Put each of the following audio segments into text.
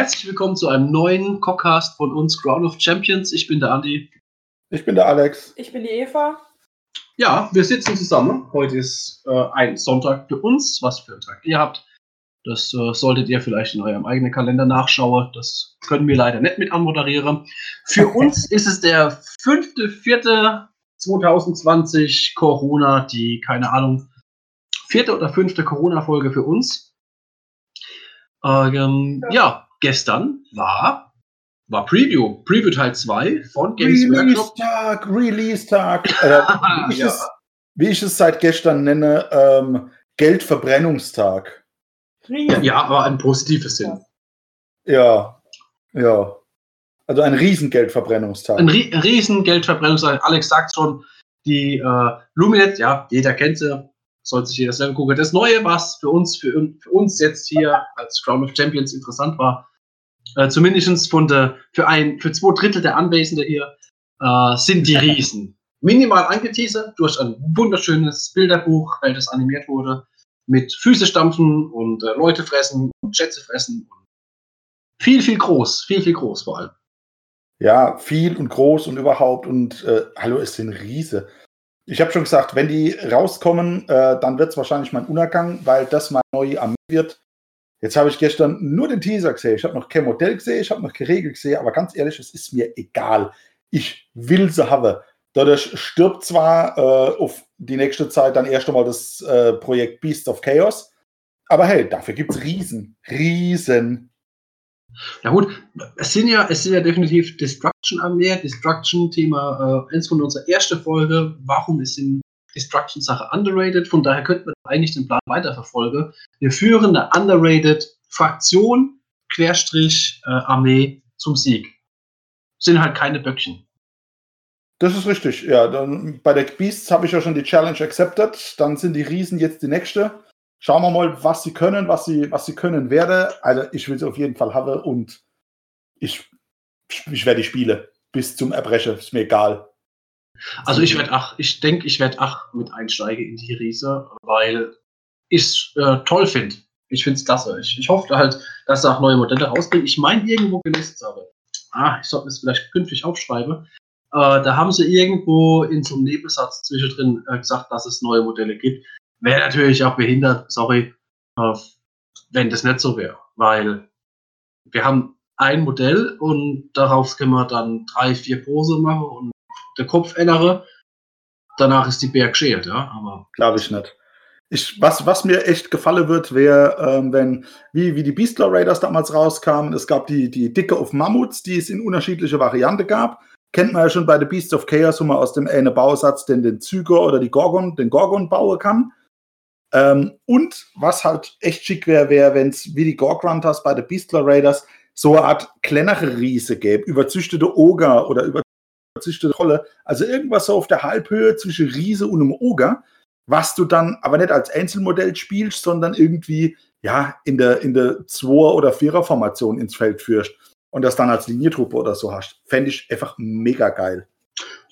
Herzlich willkommen zu einem neuen Cockcast von uns, Crown of Champions. Ich bin der Andi. Ich bin der Alex. Ich bin die Eva. Ja, wir sitzen zusammen. Heute ist äh, ein Sonntag für uns. Was für ein Tag ihr habt, das äh, solltet ihr vielleicht in eurem eigenen Kalender nachschauen. Das können wir leider nicht mit anmoderieren. Für uns ist es der 5.4.2020 Corona, die, keine Ahnung, vierte oder fünfte Corona-Folge für uns. Ähm, ja. ja, gestern war, war Preview, Preview Teil 2 von Games Release-Tag, Release-Tag. Äh, wie, ja. wie, ich es seit gestern nenne, ähm, Geldverbrennungstag. Ja, ja, aber ein positives Sinn. Ja, ja. Also ein Riesengeldverbrennungstag. Ein Rie Riesengeldverbrennungstag. Alex sagt schon, die äh, Luminet, ja, jeder kennt sie, sollte sich jeder selber gucken. Das Neue, was für uns, für, für uns jetzt hier als Crown of Champions interessant war, äh, zumindest von der, für ein, für zwei Drittel der Anwesenden hier, äh, sind die Riesen. Minimal angeteasert durch ein wunderschönes Bilderbuch, welches animiert wurde, mit Füße stampfen und äh, Leute fressen und Schätze fressen. Viel, viel groß, viel, viel groß vor allem. Ja, viel und groß und überhaupt und äh, hallo, es sind Riese. Ich habe schon gesagt, wenn die rauskommen, äh, dann wird es wahrscheinlich mein Untergang, weil das mal neue Armee wird. Jetzt habe ich gestern nur den Teaser gesehen. Ich habe noch kein Modell gesehen, ich habe noch keine Regel gesehen, aber ganz ehrlich, es ist mir egal. Ich will sie haben. Dadurch stirbt zwar äh, auf die nächste Zeit dann erst einmal das äh, Projekt Beast of Chaos, aber hey, dafür gibt es Riesen. Riesen. Ja gut, es sind ja, es sind ja definitiv Destruction am Meer. Destruction-Thema, äh, eins von unserer ersten Folge. Warum ist in Destruction-Sache underrated? Von daher könnten wir eigentlich den Plan weiterverfolgen. Wir führen eine underrated Fraktion, Querstrich, äh, Armee zum Sieg. Sind halt keine Böckchen. Das ist richtig, ja. Dann, bei der Beasts habe ich ja schon die Challenge accepted. Dann sind die Riesen jetzt die nächste. Schauen wir mal, was sie können, was sie, was sie können werde. Also ich will sie auf jeden Fall haben und ich, ich werde die Spiele bis zum Erbrechen. Ist mir egal. Also ich werde ach, ich denke, ich werde ach mit einsteigen in die Riese, weil ich es äh, toll finde. Ich finde es klasse. Ich, ich hoffe halt, dass da auch neue Modelle rausbringen. Ich meine, irgendwo gelesen habe. Ah, ich sollte es vielleicht künftig aufschreiben. Äh, da haben sie irgendwo in so einem Nebensatz zwischendrin äh, gesagt, dass es neue Modelle gibt. Wäre natürlich auch behindert, sorry, äh, wenn das nicht so wäre, weil wir haben ein Modell und darauf können wir dann drei, vier Pose machen und der Kopf ändere. Danach ist die Berg schält, ja, aber. Glaube ich nicht. Ich, was, was mir echt gefallen wird, wäre, ähm, wenn, wie, wie die Beastler Raiders damals rauskamen, es gab die, die Dicke auf Mammuts, die es in unterschiedliche Varianten gab. Kennt man ja schon bei The Beasts of Chaos, wo man aus dem einen Bausatz den, den Zyger oder die Gorgon, den Gorgon bauen kann. Ähm, und was halt echt schick wäre, wäre, wenn es wie die Gorgrunters bei den Beastler Raiders so eine Art kleinere Riese gäbe, überzüchtete Oger oder überzüchtete Rolle. Also irgendwas so auf der Halbhöhe zwischen Riese und einem Oger, was du dann aber nicht als Einzelmodell spielst, sondern irgendwie ja in der, in der Zweier- oder Vierer-Formation ins Feld führst und das dann als Linientruppe oder so hast. Fände ich einfach mega geil.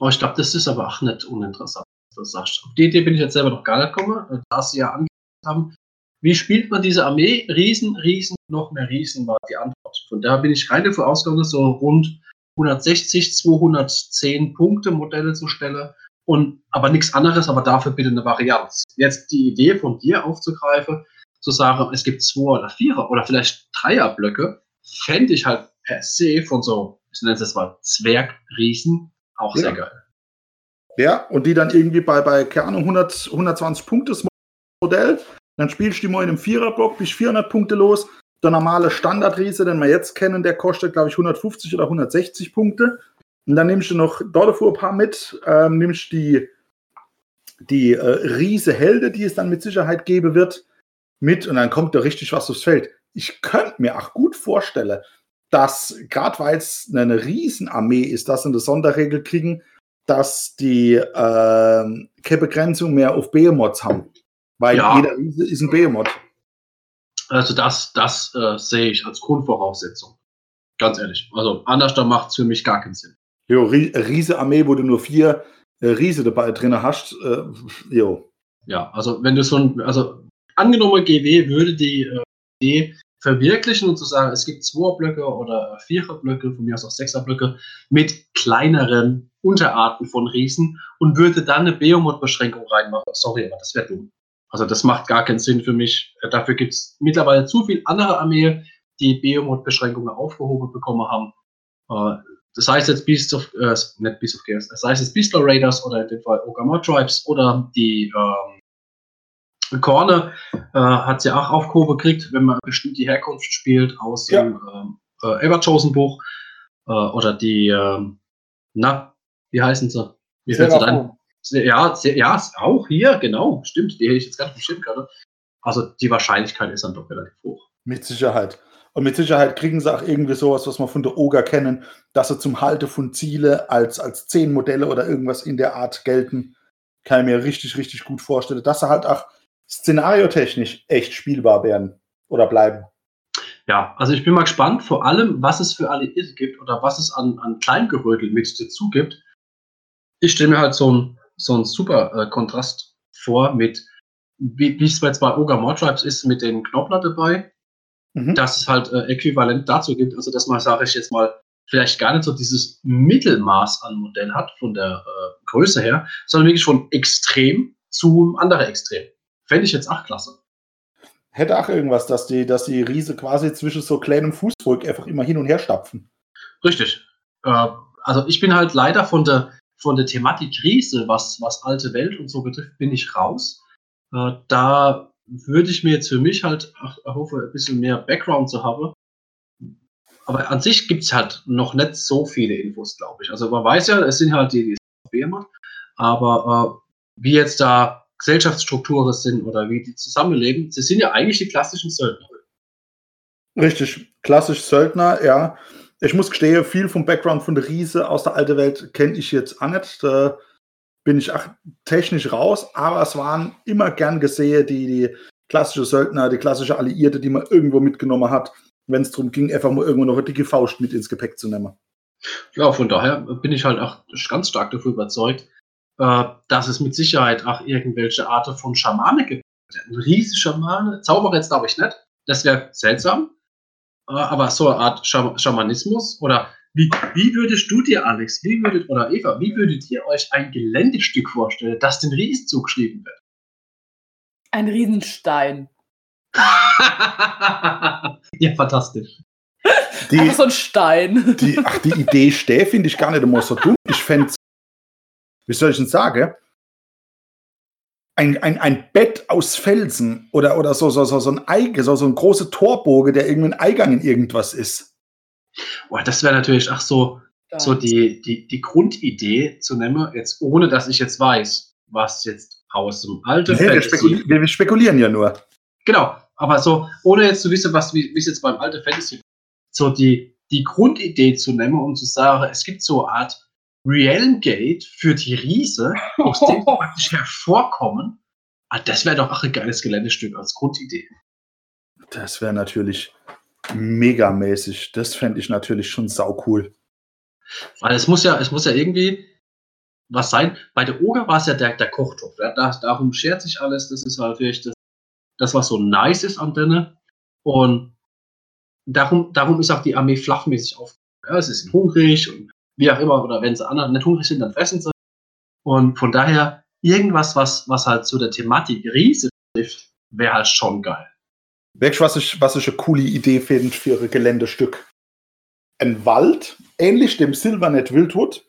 Oh, ich glaube, das ist aber auch nicht uninteressant das sagst. Auf die Idee bin ich jetzt selber noch gar nicht gekommen, äh, da sie ja angegeben haben. Wie spielt man diese Armee? Riesen, Riesen, noch mehr Riesen war die Antwort. Von daher bin ich rein davon ausgegangen, so rund 160, 210 Punkte Modelle zu stellen. Und, aber nichts anderes, aber dafür bitte eine Varianz. Jetzt die Idee von dir aufzugreifen, zu sagen, es gibt zwei oder vierer oder vielleicht Dreierblöcke, fände ich halt per se von so, ich nenne es jetzt mal Zwergriesen, auch ja. sehr geil. Ja, und die dann irgendwie bei, bei keine Ahnung, 100, 120 Punkte das Modell. Dann spielst du mal in einem Viererblock, bist 400 Punkte los. Der normale Standardriese, den wir jetzt kennen, der kostet, glaube ich, 150 oder 160 Punkte. Und dann nimmst du noch Dordefuhr ein paar mit, ähm, nimmst die, die äh, Riese-Helde, die es dann mit Sicherheit geben wird, mit und dann kommt da richtig was aufs Feld. Ich könnte mir auch gut vorstellen, dass, gerade weil es eine Riesenarmee ist, dass sie eine Sonderregel kriegen, dass die äh, keine Begrenzung mehr auf Behemoths haben. Weil ja. jeder Riese ist ein Behemoth. Also das, das äh, sehe ich als Grundvoraussetzung. Ganz ehrlich. Also anders da macht es für mich gar keinen Sinn. Jo, Riese-Armee, wo du nur vier äh, Riese dabei drin hast, äh, jo. Ja, also wenn du so ein, also angenommen GW würde die äh, Idee verwirklichen und zu sagen, es gibt Zweierblöcke oder Viererblöcke, von mir aus auch Sechserblöcke, mit kleineren Unterarten von Riesen und würde dann eine Beomod-Beschränkung reinmachen. Sorry, aber das wäre dumm. Also das macht gar keinen Sinn für mich. Dafür gibt es mittlerweile zu viel andere Armee, die Beomod-Beschränkungen aufgehoben bekommen haben. Äh, das heißt jetzt Beast of, äh, nicht Beast of Chaos, das heißt jetzt Beastler Raiders oder in dem Fall Ogamot Tribes oder die ähm, Korne äh, hat sie auch aufgehoben gekriegt, wenn man bestimmt die Herkunft spielt aus ja. dem ähm, äh, Everchosen Buch äh, oder die, äh, na, wie heißen sie? Wie fällt sie dann? Ja, ja, auch hier, genau, stimmt, die hätte ich jetzt gar nicht bestimmt gerade. Also die Wahrscheinlichkeit ist dann doch relativ hoch. Mit Sicherheit. Und mit Sicherheit kriegen sie auch irgendwie sowas, was wir von der OGA kennen, dass sie zum Halte von Ziele als, als zehn Modelle oder irgendwas in der Art gelten. Kann ich mir richtig, richtig gut vorstellen, dass sie halt auch szenariotechnisch echt spielbar werden oder bleiben. Ja, also ich bin mal gespannt, vor allem, was es für Alliierte gibt oder was es an, an Kleingerödel mit dazu gibt. Ich stelle mir halt so ein so ein super äh, Kontrast vor mit, wie es bei zwei Ogre More Tribes ist, mit den Knoppler dabei, mhm. dass es halt äh, äquivalent dazu gibt, also dass man, sage ich jetzt mal, vielleicht gar nicht so dieses Mittelmaß an Modell hat von der äh, Größe her, sondern wirklich von extrem zum anderen Extrem. Fände ich jetzt auch klasse. Hätte auch irgendwas, dass die, dass die Riese quasi zwischen so kleinem Fußvolk einfach immer hin und her stapfen. Richtig. Äh, also ich bin halt leider von der von der Thematik Krise, was, was alte Welt und so betrifft, bin ich raus. Äh, da würde ich mir jetzt für mich halt erhoffe, ein bisschen mehr Background zu haben. Aber an sich gibt es halt noch nicht so viele Infos, glaube ich. Also man weiß ja, es sind halt die, die es aber äh, wie jetzt da Gesellschaftsstrukturen sind oder wie die zusammenleben, sie sind ja eigentlich die klassischen Söldner. Richtig, klassisch Söldner, ja. Ich muss gestehen, viel vom Background von der Riese aus der alten Welt kenne ich jetzt auch nicht. Da bin ich auch technisch raus, aber es waren immer gern gesehen, die, die klassische Söldner, die klassische Alliierte, die man irgendwo mitgenommen hat, wenn es darum ging, einfach mal irgendwo noch eine dicke Faust mit ins Gepäck zu nehmen. Ja, von daher bin ich halt auch ganz stark davon überzeugt, äh, dass es mit Sicherheit auch irgendwelche Arten von Schamane gibt. Ein riesige Schamane, Zauberer jetzt glaube ich nicht. Das wäre seltsam. Äh, aber so eine Art Schamanismus oder wie, wie würdest du dir, Alex, wie würdet, oder Eva, wie würdet ihr euch ein Geländestück vorstellen, das den Riesen zugeschrieben wird? Ein Riesenstein. ja, fantastisch. Die, Einfach so ein Stein. Die, ach, die Idee Stäh finde ich gar nicht immer so dumm. Ich fände wie soll ich denn sagen? Ein, ein, ein Bett aus Felsen oder, oder so, so, so, so ein Eige, so, so ein großer Torboge, der irgendwie ein Eingang in irgendwas ist. Boah, das wäre natürlich ach so, so die, die, die Grundidee zu nehmen, jetzt ohne dass ich jetzt weiß, was jetzt aus dem alten nee, wir, spekuli wir, spekulieren ja nur. Genau, aber so, ohne jetzt zu wissen, was, wie es jetzt beim alten Fantasy so die, die Grundidee zu nehmen und zu sagen, es gibt so eine Art Realm Gate für die Riese, aus dem praktisch hervorkommen. Ah, das wäre doch auch ein geiles Geländestück als Grundidee. Das wäre natürlich megamäßig. Das fände ich natürlich schon sau cool. Weil es muss ja, es muss ja irgendwie was sein. Bei der Oger war es ja der, der Kochtopf. Ja? Da, darum schert sich alles. Das ist halt natürlich das, das, was so nice ist an denen. Und darum, darum ist auch die Armee flachmäßig auf. Ja, sie sind hungrig und wie auch immer, oder wenn sie anderen nicht hungrig sind, dann fressen sie. Und von daher, irgendwas, was, was halt zu der Thematik Riese trifft, wäre halt schon geil. Wirklich, was ich, was ich eine coole Idee finde für ein Geländestück. Ein Wald, ähnlich dem Silvernet Wildwood,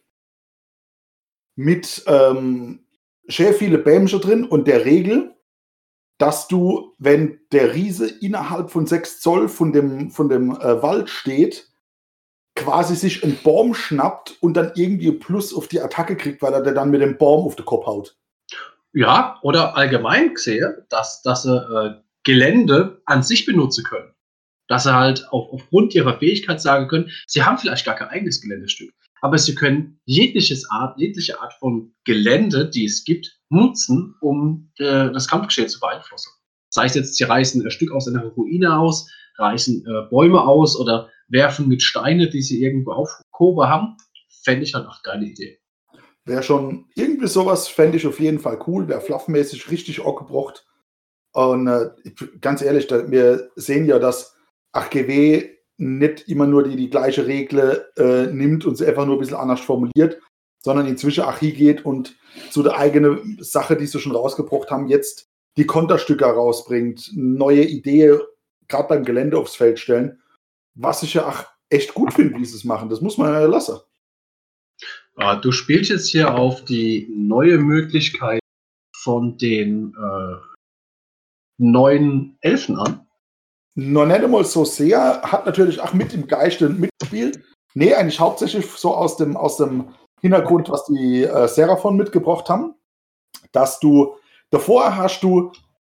mit ähm, sehr viele Bämchen drin und der Regel, dass du, wenn der Riese innerhalb von 6 Zoll von dem, von dem äh, Wald steht, quasi sich einen Baum schnappt und dann irgendwie Plus auf die Attacke kriegt, weil er dann mit dem Baum auf den Kopf haut. Ja, oder allgemein gesehen, dass, dass sie äh, Gelände an sich benutzen können. Dass sie halt auf, aufgrund ihrer Fähigkeit sagen können, sie haben vielleicht gar kein eigenes Geländestück, aber sie können jegliches Art, jegliche Art von Gelände, die es gibt, nutzen, um äh, das Kampfgeschehen zu beeinflussen. Sei es jetzt, sie reißen ein Stück aus einer Ruine aus, reißen äh, Bäume aus oder werfen mit Steine, die sie irgendwo aufgehoben haben, fände ich halt auch geile Idee. Wäre schon irgendwie sowas, fände ich auf jeden Fall cool. Wäre fluffmäßig richtig auch gebraucht. Und äh, ganz ehrlich, wir sehen ja, dass AGW nicht immer nur die, die gleiche Regel äh, nimmt und sie einfach nur ein bisschen anders formuliert, sondern inzwischen auch geht und zu der eigenen Sache, die sie schon rausgebracht haben, jetzt die Konterstücke rausbringt, neue Ideen gerade beim Gelände aufs Feld stellen, was ich ja auch echt gut finde, wie sie es machen. Das muss man ja lassen. Ah, du spielst jetzt hier auf die neue Möglichkeit von den äh, neuen Elfen an. Noch nicht einmal so sehr, hat natürlich auch mit im Geiste mitgespielt. Nee, eigentlich hauptsächlich so aus dem, aus dem Hintergrund, was die äh, Seraphon mitgebracht haben, dass du, davor hast du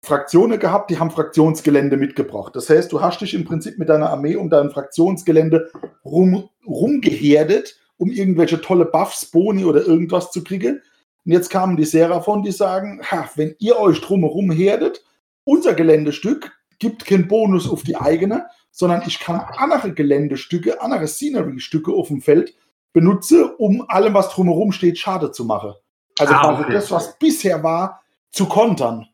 Fraktionen gehabt, die haben Fraktionsgelände mitgebracht. Das heißt, du hast dich im Prinzip mit deiner Armee um dein Fraktionsgelände rum, rumgeherdet, um irgendwelche tolle Buffs, Boni oder irgendwas zu kriegen. Und jetzt kamen die Seraphon, die sagen, ha, wenn ihr euch drumherum herdet, unser Geländestück gibt keinen Bonus auf die eigene, sondern ich kann andere Geländestücke, andere Scenery-Stücke auf dem Feld benutze, um allem, was drumherum steht, Schade zu machen. Also ah, okay. das, was bisher war, zu kontern.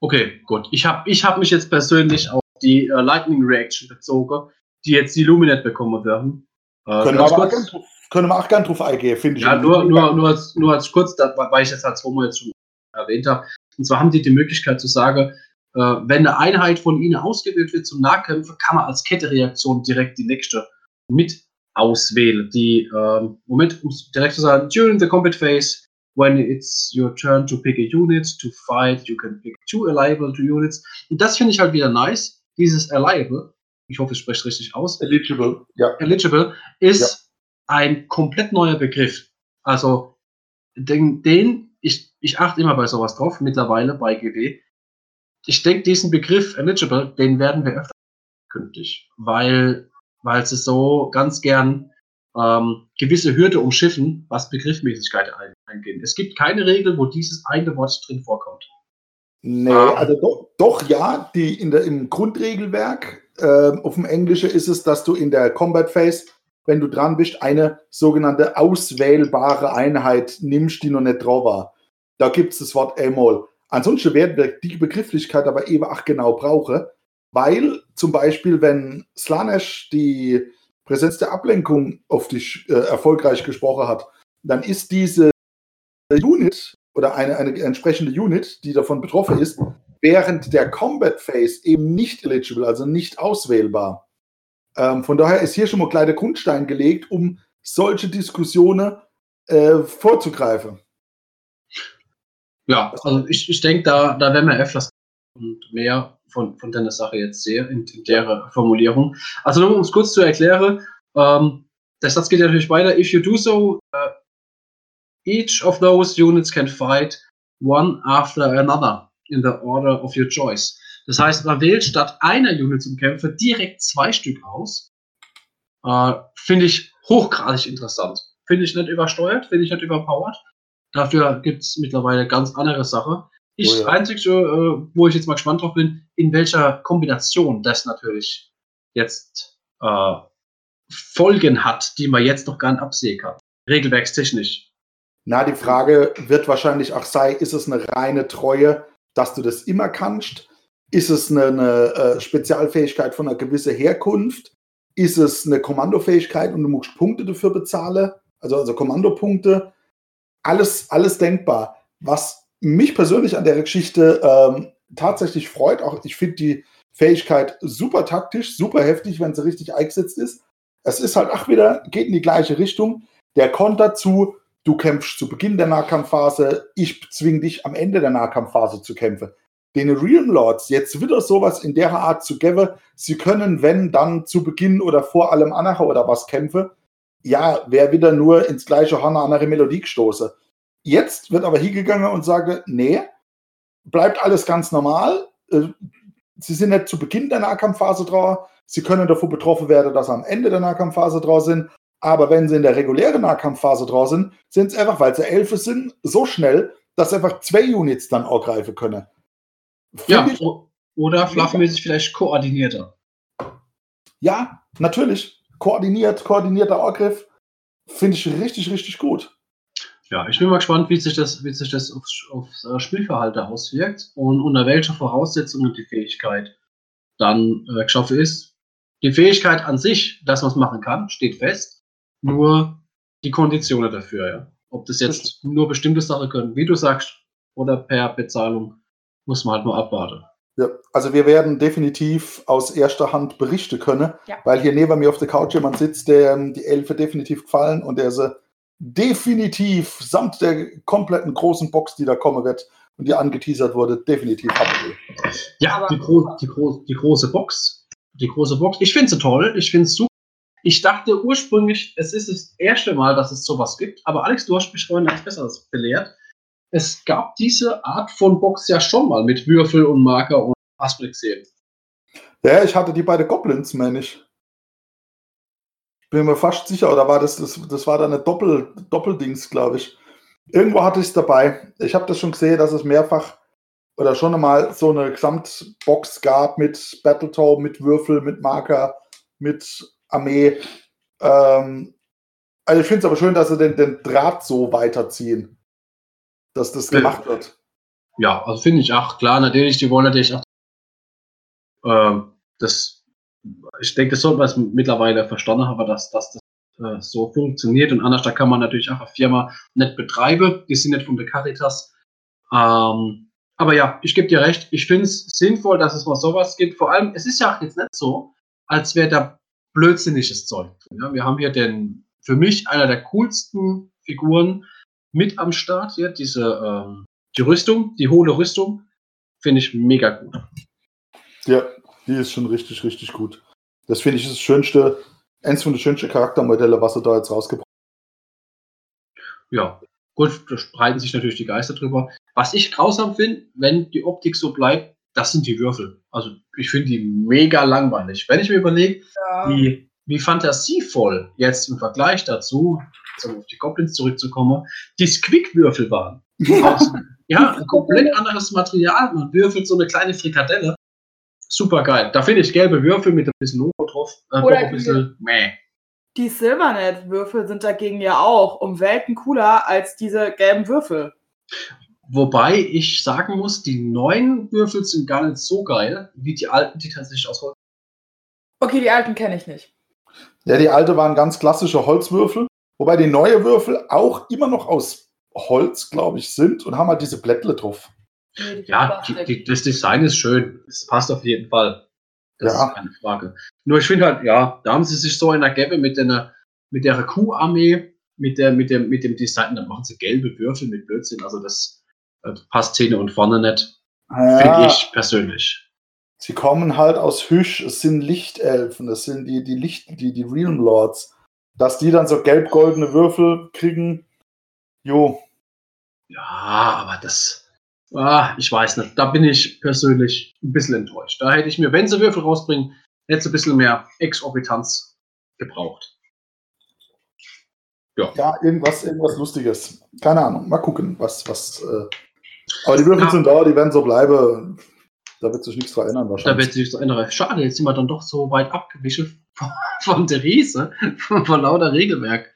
Okay, gut. Ich habe ich hab mich jetzt persönlich auf die äh, Lightning Reaction bezogen, die jetzt die Luminet bekommen werden. Äh, können, wir aber kurz, auch, können wir auch gerne drauf eingehen, finde ich. Ja, nur, nur, nur, als, nur als kurz, weil ich jetzt als Homo jetzt schon erwähnt habe. Und zwar haben die die Möglichkeit zu sagen, äh, wenn eine Einheit von ihnen ausgewählt wird zum Nahkämpfen, kann man als Kettereaktion direkt die nächste mit auswählen. Die, ähm, Moment, um direkt zu sagen, during the combat phase, when it's your turn to pick a unit to fight, you can pick two Aliable units. Und das finde ich halt wieder nice. Dieses Aliable, ich hoffe, ich spreche richtig aus. Eligible, ja. Eligible ist ja. ein komplett neuer Begriff. Also, den, den ich, ich achte immer bei sowas drauf, mittlerweile bei GW. Ich denke, diesen Begriff eligible, den werden wir öfter künftig, weil, weil sie so ganz gern ähm, gewisse Hürde umschiffen, was Begriffmäßigkeit eingehen. Es gibt keine Regel, wo dieses eine Wort drin vorkommt. Nee, ah. also doch, doch, ja, die in der, im Grundregelwerk äh, auf dem Englischen ist es, dass du in der Combat Phase, wenn du dran bist, eine sogenannte auswählbare Einheit nimmst, die noch nicht drauf war. Da gibt es das Wort Amol. Ansonsten werden wir die Begrifflichkeit aber eben auch genau brauchen, weil zum Beispiel, wenn Slanesh die Präsenz der Ablenkung auf dich äh, erfolgreich gesprochen hat, dann ist diese Unit oder eine, eine entsprechende Unit, die davon betroffen ist, während der Combat Phase eben nicht eligible, also nicht auswählbar. Ähm, von daher ist hier schon mal kleiner Grundstein gelegt, um solche Diskussionen äh, vorzugreifen. Ja, also ich, ich denke, da, da werden wir öfters und mehr von, von deiner Sache jetzt sehe, in, in der Formulierung. Also nur um es kurz zu erklären, ähm, der Satz geht natürlich weiter. If you do so, uh, each of those units can fight one after another in the order of your choice. Das heißt, man wählt statt einer Unit zum Kämpfen direkt zwei Stück aus. Äh, finde ich hochgradig interessant. Finde ich nicht übersteuert, finde ich nicht überpowered. Dafür gibt es mittlerweile ganz andere Sachen. Ich, oh ja. einzig, äh, wo ich jetzt mal gespannt drauf bin, in welcher Kombination das natürlich jetzt äh, Folgen hat, die man jetzt noch gar nicht absehen kann. Regelwerkstechnisch. Na, die Frage wird wahrscheinlich auch sein, ist es eine reine Treue, dass du das immer kannst? Ist es eine, eine äh, Spezialfähigkeit von einer gewissen Herkunft? Ist es eine Kommandofähigkeit und du musst Punkte dafür bezahlen? Also, also Kommandopunkte? Alles, alles denkbar. Was mich persönlich an der Geschichte ähm, tatsächlich freut. Auch ich finde die Fähigkeit super taktisch, super heftig, wenn sie richtig eingesetzt ist. Es ist halt, ach wieder, geht in die gleiche Richtung. Der kommt dazu, du kämpfst zu Beginn der Nahkampfphase, ich zwinge dich am Ende der Nahkampfphase zu kämpfen. Den Realm Lords jetzt wieder sowas in der Art zu geben, sie können, wenn, dann zu Beginn oder vor allem Anacher oder was kämpfen, ja, wer wieder nur ins gleiche Horn andere Melodie gestoßen. Jetzt wird aber hingegangen und sage, nee, bleibt alles ganz normal. Äh, sie sind nicht zu Beginn der Nahkampfphase drauf. Sie können davor betroffen werden, dass sie am Ende der Nahkampfphase drauf sind. Aber wenn sie in der regulären Nahkampfphase drauf sind, sind es einfach, weil sie Elfe sind, so schnell, dass einfach zwei Units dann auch greifen können. Find ja, oder fluffmäßig vielleicht koordinierter. Ja, natürlich. Koordiniert, koordinierter Angriff finde ich richtig, richtig gut. Ja, ich bin mal gespannt, wie sich das, wie sich das aufs, aufs äh, Spielverhalten auswirkt und unter welcher Voraussetzungen die Fähigkeit dann äh, geschaffen ist. Die Fähigkeit an sich, dass man es machen kann, steht fest. Nur die Konditionen dafür, ja. Ob das jetzt nur bestimmte Sachen können, wie du sagst, oder per Bezahlung, muss man halt nur abwarten. Ja, also wir werden definitiv aus erster Hand berichten können, Ja. weil hier neben mir auf der Couch jemand sitzt, der ähm, die Elfe definitiv gefallen und der sie definitiv samt der kompletten großen Box, die da kommen wird und die angeteasert wurde, definitiv haben will. Ja, die, gro die, gro die große Box. Die große Box. Ich finde sie toll. Ich finde es super. Ich dachte ursprünglich, es ist das erste Mal, dass es sowas gibt. Aber Alex, du hast mich vorhin als Besseres belehrt. Es gab diese Art von Box ja schon mal mit Würfel und Marker und gesehen. Ja, ich hatte die bei den Goblins, meine ich. Bin mir fast sicher, oder war das, das, das war dann eine Doppel, Doppeldings, glaube ich. Irgendwo hatte ich es dabei. Ich habe das schon gesehen, dass es mehrfach oder schon einmal so eine Gesamtbox gab mit Battletoe, mit Würfel, mit Marker, mit Armee. Ähm, also ich finde es aber schön, dass sie den, den Draht so weiterziehen, dass das gemacht wird. Ja, also finde ich auch klar. Natürlich, die wollen natürlich auch. Ähm, das, ich denke, das sollte man es mittlerweile verstanden haben, dass, dass das äh, so funktioniert. Und anders, da kann man natürlich auch eine Firma nicht betreiben. Die sind nicht von der Caritas. Ähm, aber ja, ich gebe dir recht. Ich finde es sinnvoll, dass es mal sowas gibt. Vor allem, es ist ja auch jetzt nicht so, als wäre da blödsinniges Zeug drin. Ja, wir haben hier den, für mich einer der coolsten Figuren mit am Start hier, diese, ähm, die Rüstung, die hohle Rüstung, finde ich mega gut. Ja, die ist schon richtig, richtig gut. Das finde ich das schönste, eins von den schönsten Charaktermodelle, was sie da jetzt rausgebracht Ja, gut, da streiten sich natürlich die Geister drüber. Was ich grausam finde, wenn die Optik so bleibt, das sind die Würfel. Also ich finde die mega langweilig. Wenn ich mir überlege, wie, wie fantasievoll jetzt im Vergleich dazu, um auf die Goblins zurückzukommen, die Squick-Würfel waren. Aus, ja, ein komplett anderes Material. Man würfelt so eine kleine Frikadelle. Super geil. Da finde ich gelbe Würfel mit ein bisschen Logo drauf. Äh, Oder ein bisschen meh. Die Silvernet-Würfel sind dagegen ja auch um Welten cooler als diese gelben Würfel. Wobei ich sagen muss, die neuen Würfel sind gar nicht so geil, wie die alten, die tatsächlich aus Holz. Okay, die alten kenne ich nicht. Ja, die alte waren ganz klassische Holzwürfel, wobei die neue Würfel auch immer noch aus Holz, glaube ich, sind und haben halt diese Blättle drauf. Nee, die Ja, die, die, das Design ist schön. Es passt auf jeden Fall. Das Ja. ist keine Frage. Nur ich finde halt, ja, da haben sie sich so in der Gäbe mit der, mit der Kuh-Armee, mit, der, mit, dem, mit dem Design, dann machen sie gelbe Würfel mit Blödsinn. Also das passt Zähne und vorne nicht, finde Ja, ich persönlich. Sie kommen halt aus Hüsch, es sind Lichtelfen, das sind die, die Licht, die, die Realm Lords. Dass die dann so gelb-goldene Würfel kriegen, jo, Ja, aber das. Ah, ich weiß nicht. Da bin ich persönlich ein bisschen enttäuscht. Da hätte ich mir, wenn sie Würfel rausbringen, hätte sie ein bisschen mehr Exorbitanz gebraucht. ja, irgendwas, irgendwas Lustiges. Keine Ahnung, mal gucken, was, was. Äh. Aber die Würfel Ja. sind da, die werden so bleiben. Da wird sich nichts dran ändern Da wahrscheinlich. wird sich das ändern. Schade, jetzt sind wir dann doch so weit abgewichen von, Riese, von, von lauter Regelwerk.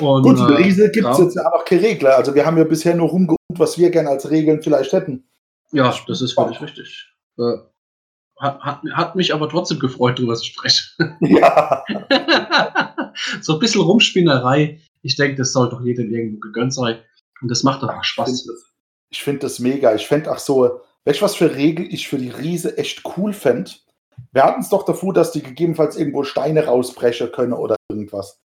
Und, Gut, für äh, Riese gibt es ja. jetzt einfach keine Regler. Also wir haben ja bisher nur rumgeholt, was wir gerne als Regeln vielleicht hätten. Ja, das ist völlig richtig. Äh, hat, hat, hat mich aber trotzdem gefreut, darüber zu sprechen. Ja. so ein bisschen Rumspinnerei. Ich denke, das soll doch jedem irgendwo gegönnt sein. Und das macht doch auch Spaß. das, ich find das mega. Ich fände auch so, du, was für Regel ich für die Riese echt cool fände? Wir hatten es doch davor, dass die gegebenenfalls irgendwo Steine rausbrechen können oder irgendwas.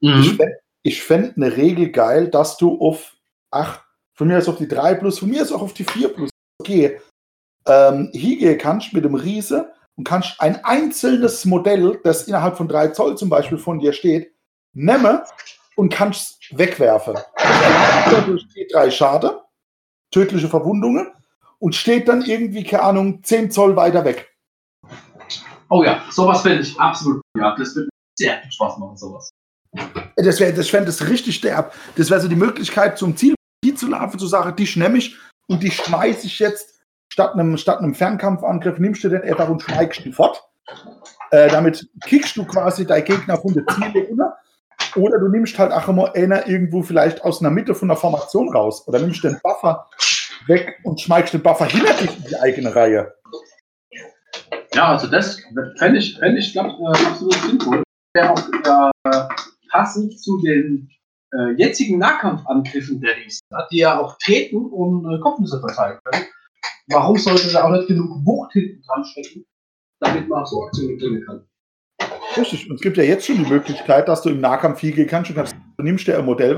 Ich Mhm. fände ich fänd eine Regel geil, dass du auf, ach, von mir ist auf die 3 plus, von mir ist auch auf die 4 plus, okay, ähm, hingehen kannst mit dem Riese und kannst ein einzelnes Modell, das innerhalb von 3 Zoll zum Beispiel von dir steht, nehmen und kannst wegwerfen. Dadurch steht drei Schade, tödliche Verwundungen und steht dann irgendwie, keine Ahnung, 10 Zoll weiter weg. Oh ja, sowas fände ich absolut. Ja, das wird sehr viel Spaß machen, sowas. Das wäre das fänd das richtig derb. Das wäre so die Möglichkeit, zum Ziel die zu laufen, zu sagen, die nehme ich und die schmeiße ich jetzt statt einem, statt einem Fernkampfangriff, nimmst du den einfach und schneigst ihn fort. Äh, damit kickst du quasi dein Gegner von der Ziele runter. Oder du nimmst halt auch immer einer irgendwo vielleicht aus einer Mitte von der Formation raus. Oder nimmst den Buffer weg und schmeigst den Buffer hinter dich in die eigene Reihe. Ja, also das fände ich, fänd ich glaub, äh, absolut sinnvoll. Wäre auch äh, passend zu den äh, jetzigen Nahkampfangriffen der Riesen, die ja auch treten und äh, Kopfnüsse verteilen können. Warum sollte da auch nicht genug Wucht hinten dran stecken, damit man auch so Aktionen bringen kann? Richtig. Und es gibt ja jetzt schon die Möglichkeit, dass du im Nahkampf viel gehen kannst. Du, kannst, du nimmst dir ein Modell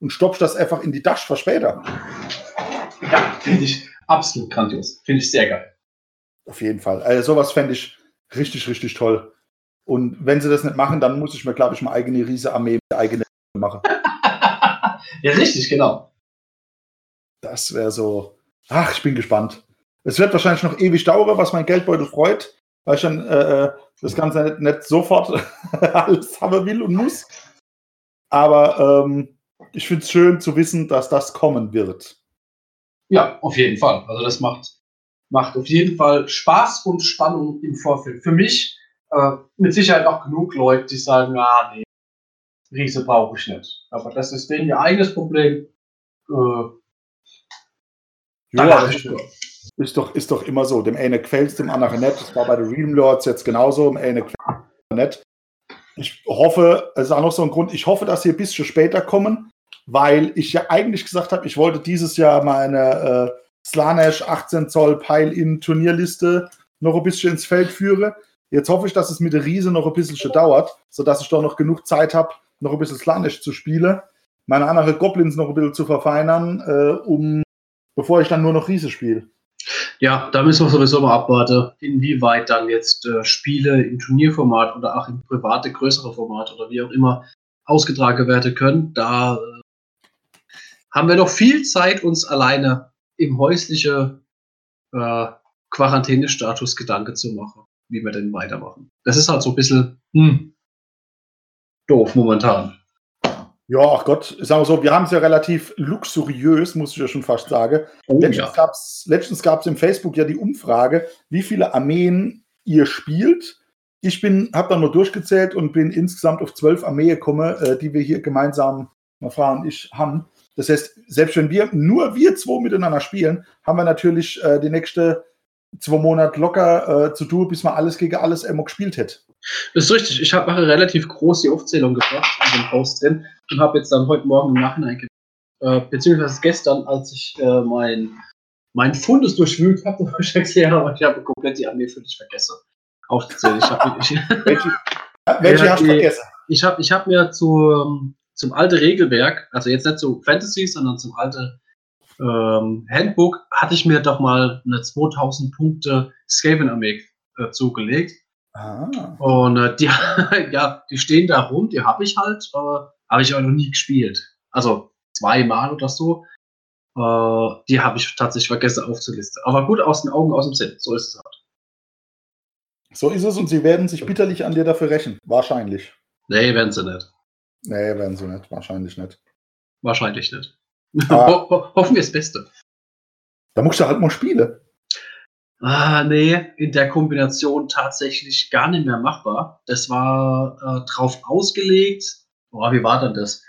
und stoppst das einfach in die Tasche für später. Ja, finde ich absolut grandios. Finde ich sehr geil. Auf jeden Fall. Also sowas fände ich richtig, richtig toll. Und wenn sie das nicht machen, dann muss ich mir, glaube ich, meine eigene Riese-Armee mit eigene machen. ja, richtig, genau. Das wäre so. Ach, ich bin gespannt. Es wird wahrscheinlich noch ewig dauern, was mein Geldbeutel freut, weil ich dann äh, äh das Ganze nicht, nicht sofort alles haben will und muss. Aber ähm, ich finde es schön zu wissen, dass das kommen wird. Ja, auf jeden Fall. Also das macht, macht auf jeden Fall Spaß und Spannung im Vorfeld. Für mich äh, mit Sicherheit auch genug Leute, die sagen, ah nee, Riese brauche ich nicht. Aber das ist denen ihr eigenes Problem. Äh, ja, ist, ist, doch, ist doch immer so. Dem einen gefällt dem anderen nicht. Das war bei den Realm Lords jetzt genauso. Dem einen gefällt nicht. Ich hoffe, es ist auch noch so ein Grund, ich hoffe, dass sie ein bisschen später kommen, weil ich ja eigentlich gesagt habe, ich wollte dieses Jahr meine äh, Slanesh 18 Zoll Pile-In Turnierliste noch ein bisschen ins Feld führe. Jetzt hoffe ich, dass es mit der Riese noch ein bisschen dauert, sodass ich doch noch genug Zeit habe, noch ein bisschen Slanisch zu spielen, meine anderen Goblins noch ein bisschen zu verfeinern, äh, um bevor ich dann nur noch Riese spiele. Ja, da müssen wir sowieso mal abwarten, inwieweit dann jetzt äh, Spiele im Turnierformat oder auch im private, größere Format oder wie auch immer ausgetragen werden können. Da äh, haben wir noch viel Zeit, uns alleine im häuslichen äh, Quarantänestatus Gedanke zu machen, wie wir denn weitermachen. Das ist halt so ein bisschen hm, doof momentan. Ja, ach Gott, sagen wir so, wir haben es ja relativ luxuriös, muss ich ja schon fast sagen. Oh, letztens ja. gab es im Facebook ja die Umfrage, wie viele Armeen ihr spielt. Ich bin, habe dann nur durchgezählt und bin insgesamt auf zwölf Armeen gekommen, äh, die wir hier gemeinsam, meine Frau und ich, haben. Das heißt, selbst wenn wir nur wir zwei miteinander spielen, haben wir natürlich äh, die nächste zwei Monate locker äh, zu tun, bis man alles gegen alles immer gespielt hätte. Das ist richtig. Ich habe eine relativ große Aufzählung gebracht in dem Post drin und habe jetzt dann heute Morgen im Nachhinein, äh, beziehungsweise gestern, als ich äh, mein, mein Fundus durchwühlt habe, habe ich erklärt, aber ich habe komplett die Armee dich vergessen aufzuzählen. Ich hab, ich, welche, welche hast du vergessen? Ich habe ich hab mir zu, zum alten Regelwerk, also jetzt nicht zu Fantasy, sondern zum alten ähm, Handbook, hatte ich mir doch mal eine 2000 Punkte Skaven-Armee äh, zugelegt. Ah. Und äh, die, ja, die stehen da rum, die habe ich halt, äh, habe ich aber noch nie gespielt. Also zweimal oder so. Äh, die habe ich tatsächlich vergessen aufzulisten. Aber gut, aus den Augen, aus dem Sinn. So ist es halt. So ist es und sie werden sich bitterlich an dir dafür rächen. Wahrscheinlich. Nee, werden sie nicht. Nee, werden sie nicht. Wahrscheinlich nicht. Wahrscheinlich nicht. Ah. Hoffen wir das Beste. Da musst du halt mal spielen. Ah, nee, in der Kombination tatsächlich gar nicht mehr machbar. Das war äh, drauf ausgelegt. Boah, wie war denn das?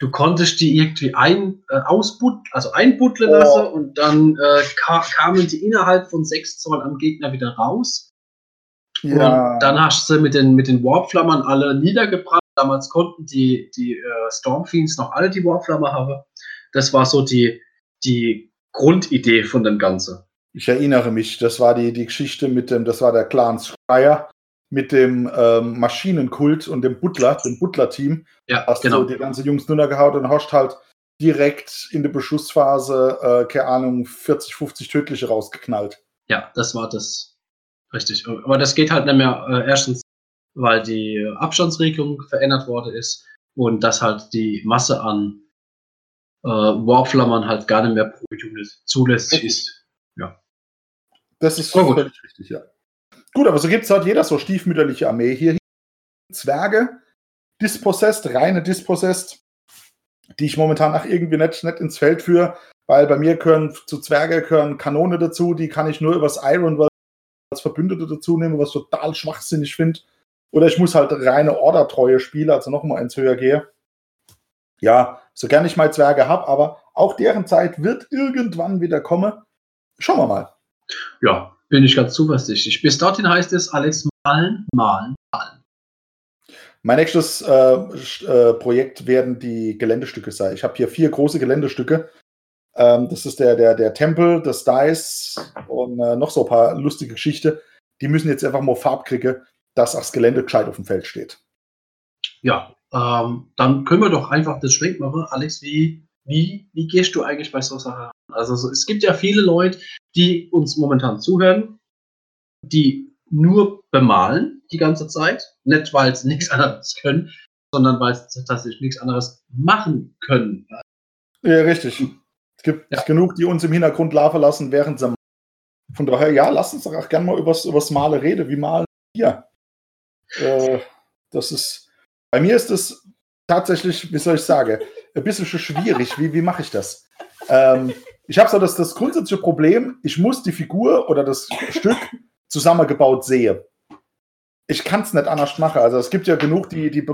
Du konntest die irgendwie ein, äh, ausbut, also einbuddeln oh. lassen und dann äh, ka kamen die innerhalb von sechs Zoll am Gegner wieder raus. Ja. Und dann hast du mit den, mit den Warpflammern alle niedergebrannt. Damals konnten die, die äh, Stormfiends noch alle die Warpflammer haben. Das war so die, die Grundidee von dem Ganzen. Ich erinnere mich, das war die, die Geschichte mit dem, das war der Clan Schreier mit dem ähm, Maschinenkult und dem Butler, dem Butler-Team. Ja, hast genau. du die ganze Jungs nur gehauen und hast halt direkt in der Beschussphase, äh, keine Ahnung, 40, 50 tödliche rausgeknallt. Ja, das war das. Richtig. Aber das geht halt nicht mehr, äh, erstens, weil die Abstandsregelung verändert worden ist und dass halt die Masse an äh, Warflammern halt gar nicht mehr pro Unit zulässig ist. Ja. Das ist oh, völlig richtig, ja. Gut, aber so gibt es halt jeder so stiefmütterliche Armee. Hier Zwerge, Dispossessed, reine Dispossessed, die ich momentan auch irgendwie nicht, nicht ins Feld führe, weil bei mir gehören zu Zwerge gehören Kanone dazu, die kann ich nur übers Iron als Verbündete dazu nehmen, was total schwachsinnig finde. Oder ich muss halt reine Order-treue spielen, also nochmal eins höher gehe. Ja, so gern ich mal Zwerge habe, aber auch deren Zeit wird irgendwann wieder kommen. Schauen wir mal. Ja, bin ich ganz zuversichtlich. Bis dorthin heißt es, Alex, malen, malen, malen. Mein nächstes äh, äh, Projekt werden die Geländestücke sein. Ich habe hier vier große Geländestücke. Ähm, das ist der, der, der Tempel, das Dice und äh, noch so ein paar lustige Geschichten. Die müssen jetzt einfach mal Farb kriegen, dass das Gelände gescheit auf dem Feld steht. Ja, ähm, dann können wir doch einfach das Schwenk machen. Alex, wie, wie, wie gehst du eigentlich bei so Sachen Also so, es gibt ja viele Leute, die uns momentan zuhören, die nur bemalen die ganze Zeit. Nicht, weil sie nichts anderes können, sondern weil sie tatsächlich nichts anderes machen können. Ja, richtig. Es gibt ja. genug, die uns im Hintergrund laufen lassen, während sie Von daher, ja, lass uns doch auch gerne mal übers, übers Male reden. Wie malen wir? Äh, das ist, bei mir ist es tatsächlich, wie soll ich sagen, ein bisschen schwierig. Wie, wie mache ich das? Ähm, ich habe so das, das grundsätzliche Problem, ich muss die Figur oder das Stück zusammengebaut sehen. Ich kann es nicht anders machen. Also es gibt ja genug, die, die,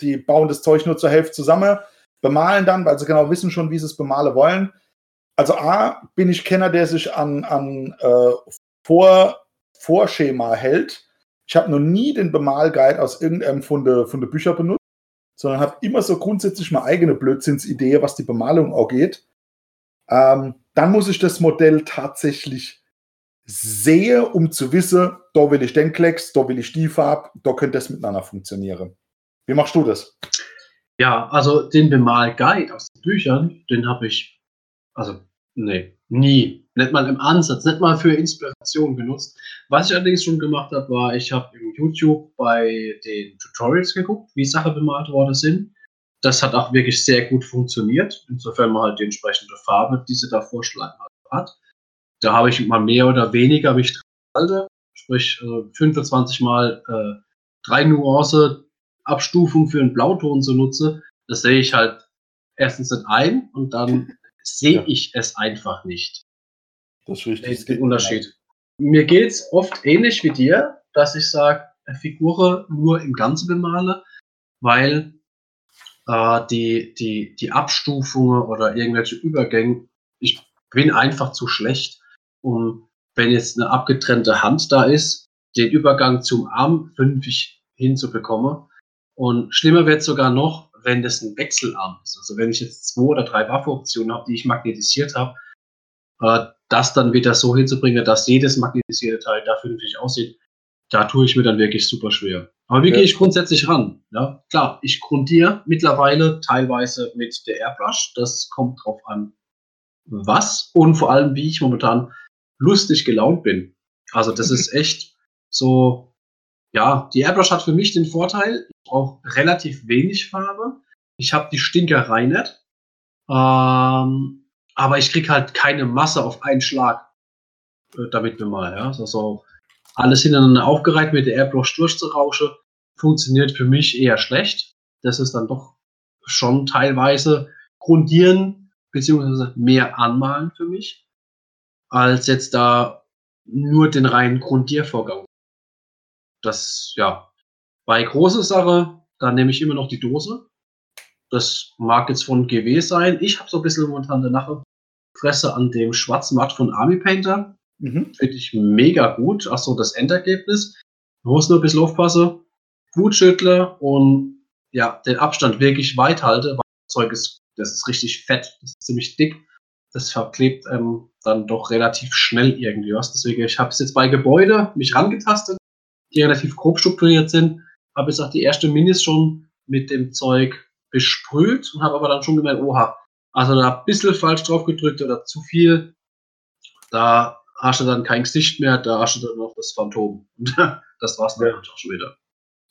die bauen das Zeug nur zur Hälfte zusammen, bemalen dann, weil sie genau wissen schon, wie sie es bemalen wollen. Also A, bin ich Kenner, der sich an, an äh, Vor, Vorschema hält. Ich habe noch nie den Bemalguide aus irgendeinem von der, von der Bücher benutzt, sondern habe immer so grundsätzlich meine eigene Blödsinnsidee, was die Bemalung auch geht. Ähm, dann muss ich das Modell tatsächlich sehen, um zu wissen, da will ich den Klecks, da will ich die Farbe, da könnte das miteinander funktionieren. Wie machst du das? Ja, also den Bemal-Guide aus den Büchern, den habe ich, also, nee, nie, nicht mal im Ansatz, nicht mal für Inspiration genutzt. Was ich allerdings schon gemacht habe, war, ich habe im YouTube bei den Tutorials geguckt, wie Sachen bemalt worden sind das hat auch wirklich sehr gut funktioniert, insofern man halt die entsprechende Farbe, die sie da vorschlagen hat. Da habe ich mal mehr oder weniger mich dran sprich äh, 25 mal äh, drei Nuance Abstufung für einen Blauton zu nutze. Das sehe ich halt erstens nicht ein und dann sehe ja. ich es einfach nicht. Das ist richtig. Ist der Unterschied. Mir geht es oft ähnlich wie dir, dass ich sage, Figur nur im Ganzen bemale, weil äh, die, die, die Abstufungen oder irgendwelche Übergänge. Ich bin einfach zu schlecht, um, wenn jetzt eine abgetrennte Hand da ist, den Übergang zum Arm fünfig hinzubekommen. Und schlimmer wird sogar noch, wenn das ein Wechselarm ist. Also wenn ich jetzt zwei oder drei Waffenoptionen habe, die ich magnetisiert habe, äh, das dann wieder so hinzubringen, dass jedes magnetisierte Teil da vernünftig aussieht, da tue ich mir dann wirklich super schwer. Aber wie ja. gehe ich grundsätzlich ran? Ja, klar, ich grundiere mittlerweile teilweise mit der Airbrush. Das kommt drauf an, was und vor allem, wie ich momentan lustig gelaunt bin. Also, das ist echt so, ja, die Airbrush hat für mich den Vorteil, ich brauche relativ wenig Farbe. Ich habe die Stinkerei nicht. Ähm, aber ich kriege halt keine Masse auf einen Schlag äh, damit mal. Ja? Also, alles hintereinander aufgereiht mit der Airbrush durchzurauschen, funktioniert für mich eher schlecht. Das ist dann doch schon teilweise grundieren beziehungsweise mehr anmalen für mich, als jetzt da nur den reinen Grundiervorgang. Das, ja, bei große Sache, da nehme ich immer noch die Dose. Das mag jetzt von GW sein. Ich habe so ein bisschen momentan danach Fresse an dem schwarzen Matt von Army Painter. Mhm. Finde ich mega gut. Achso, das Endergebnis. Man muss nur ein bisschen aufpassen. Gut schüttle und ja, den Abstand wirklich weit halte, weil das Zeug ist, das ist richtig fett, das ist ziemlich dick. Das verklebt ähm, dann doch relativ schnell irgendwie was. Deswegen, ich habe es jetzt bei Gebäude mich rangetastet, die relativ grob strukturiert sind. Habe jetzt auch die erste Minis schon mit dem Zeug besprüht und habe aber dann schon gemerkt, oha, also da ein bisschen falsch drauf gedrückt oder zu viel. Da hast du dann kein Gesicht mehr, da hast du dann noch das Phantom. Und das war's dann ja. auch schon wieder.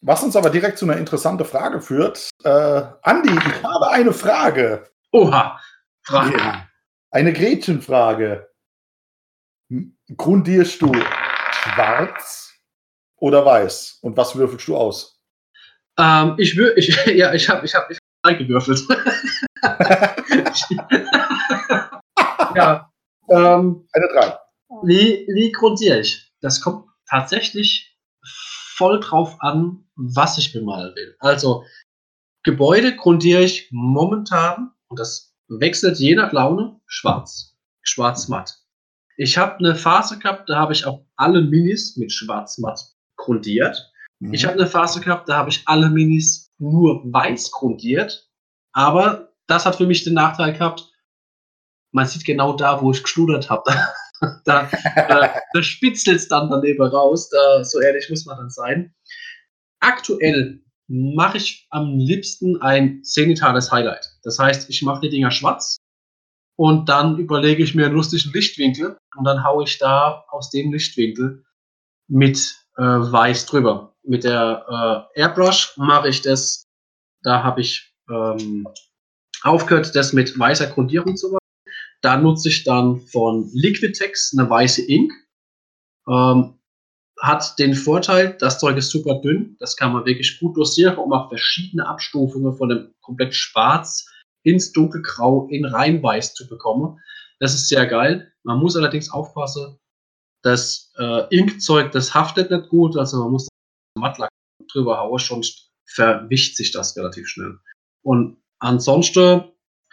Was uns aber direkt zu einer interessanten Frage führt. Äh, Andi, ich habe eine Frage. Oha, Frage. Ja. Eine Gretchenfrage. Grundierst du schwarz oder weiß? Und was würfelst du aus? Ähm, ich würde, ich, ja, ich habe ich hab, ich hab gewürfelt. ja. Ähm, eine 3. Wie, wie grundiere ich? Das kommt tatsächlich voll drauf an, was ich bemalen will. Also Gebäude grundiere ich momentan, und das wechselt je nach Laune, schwarz. Schwarz-matt. Ich habe eine Phase gehabt, da habe ich auch alle Minis mit schwarz-matt grundiert. Mhm. Ich habe eine Phase gehabt, da habe ich alle Minis nur weiß grundiert. Aber das hat für mich den Nachteil gehabt, man sieht genau da, wo ich geschludert habe. da, da, da spitzelt es dann daneben raus. Da, so ehrlich muss man dann sein. Aktuell mache ich am liebsten ein zenitales Highlight. Das heißt, ich mache die Dinger schwarz und dann überlege ich mir einen lustigen Lichtwinkel und dann haue ich da aus dem Lichtwinkel mit äh, weiß drüber. Mit der äh, Airbrush mache ich das, da habe ich ähm, aufgehört, das mit weißer Grundierung zu machen. Da nutze ich dann von Liquitex eine weiße Ink. Ähm, hat den Vorteil, das Zeug ist super dünn, das kann man wirklich gut dosieren, um auch verschiedene Abstufungen von dem komplett schwarz ins dunkelgrau in reinweiß zu bekommen. Das ist sehr geil. Man muss allerdings aufpassen, das äh, Inkzeug, das haftet nicht gut, also man muss Mattlack drüber hauen, sonst verwischt sich das relativ schnell. Und ansonsten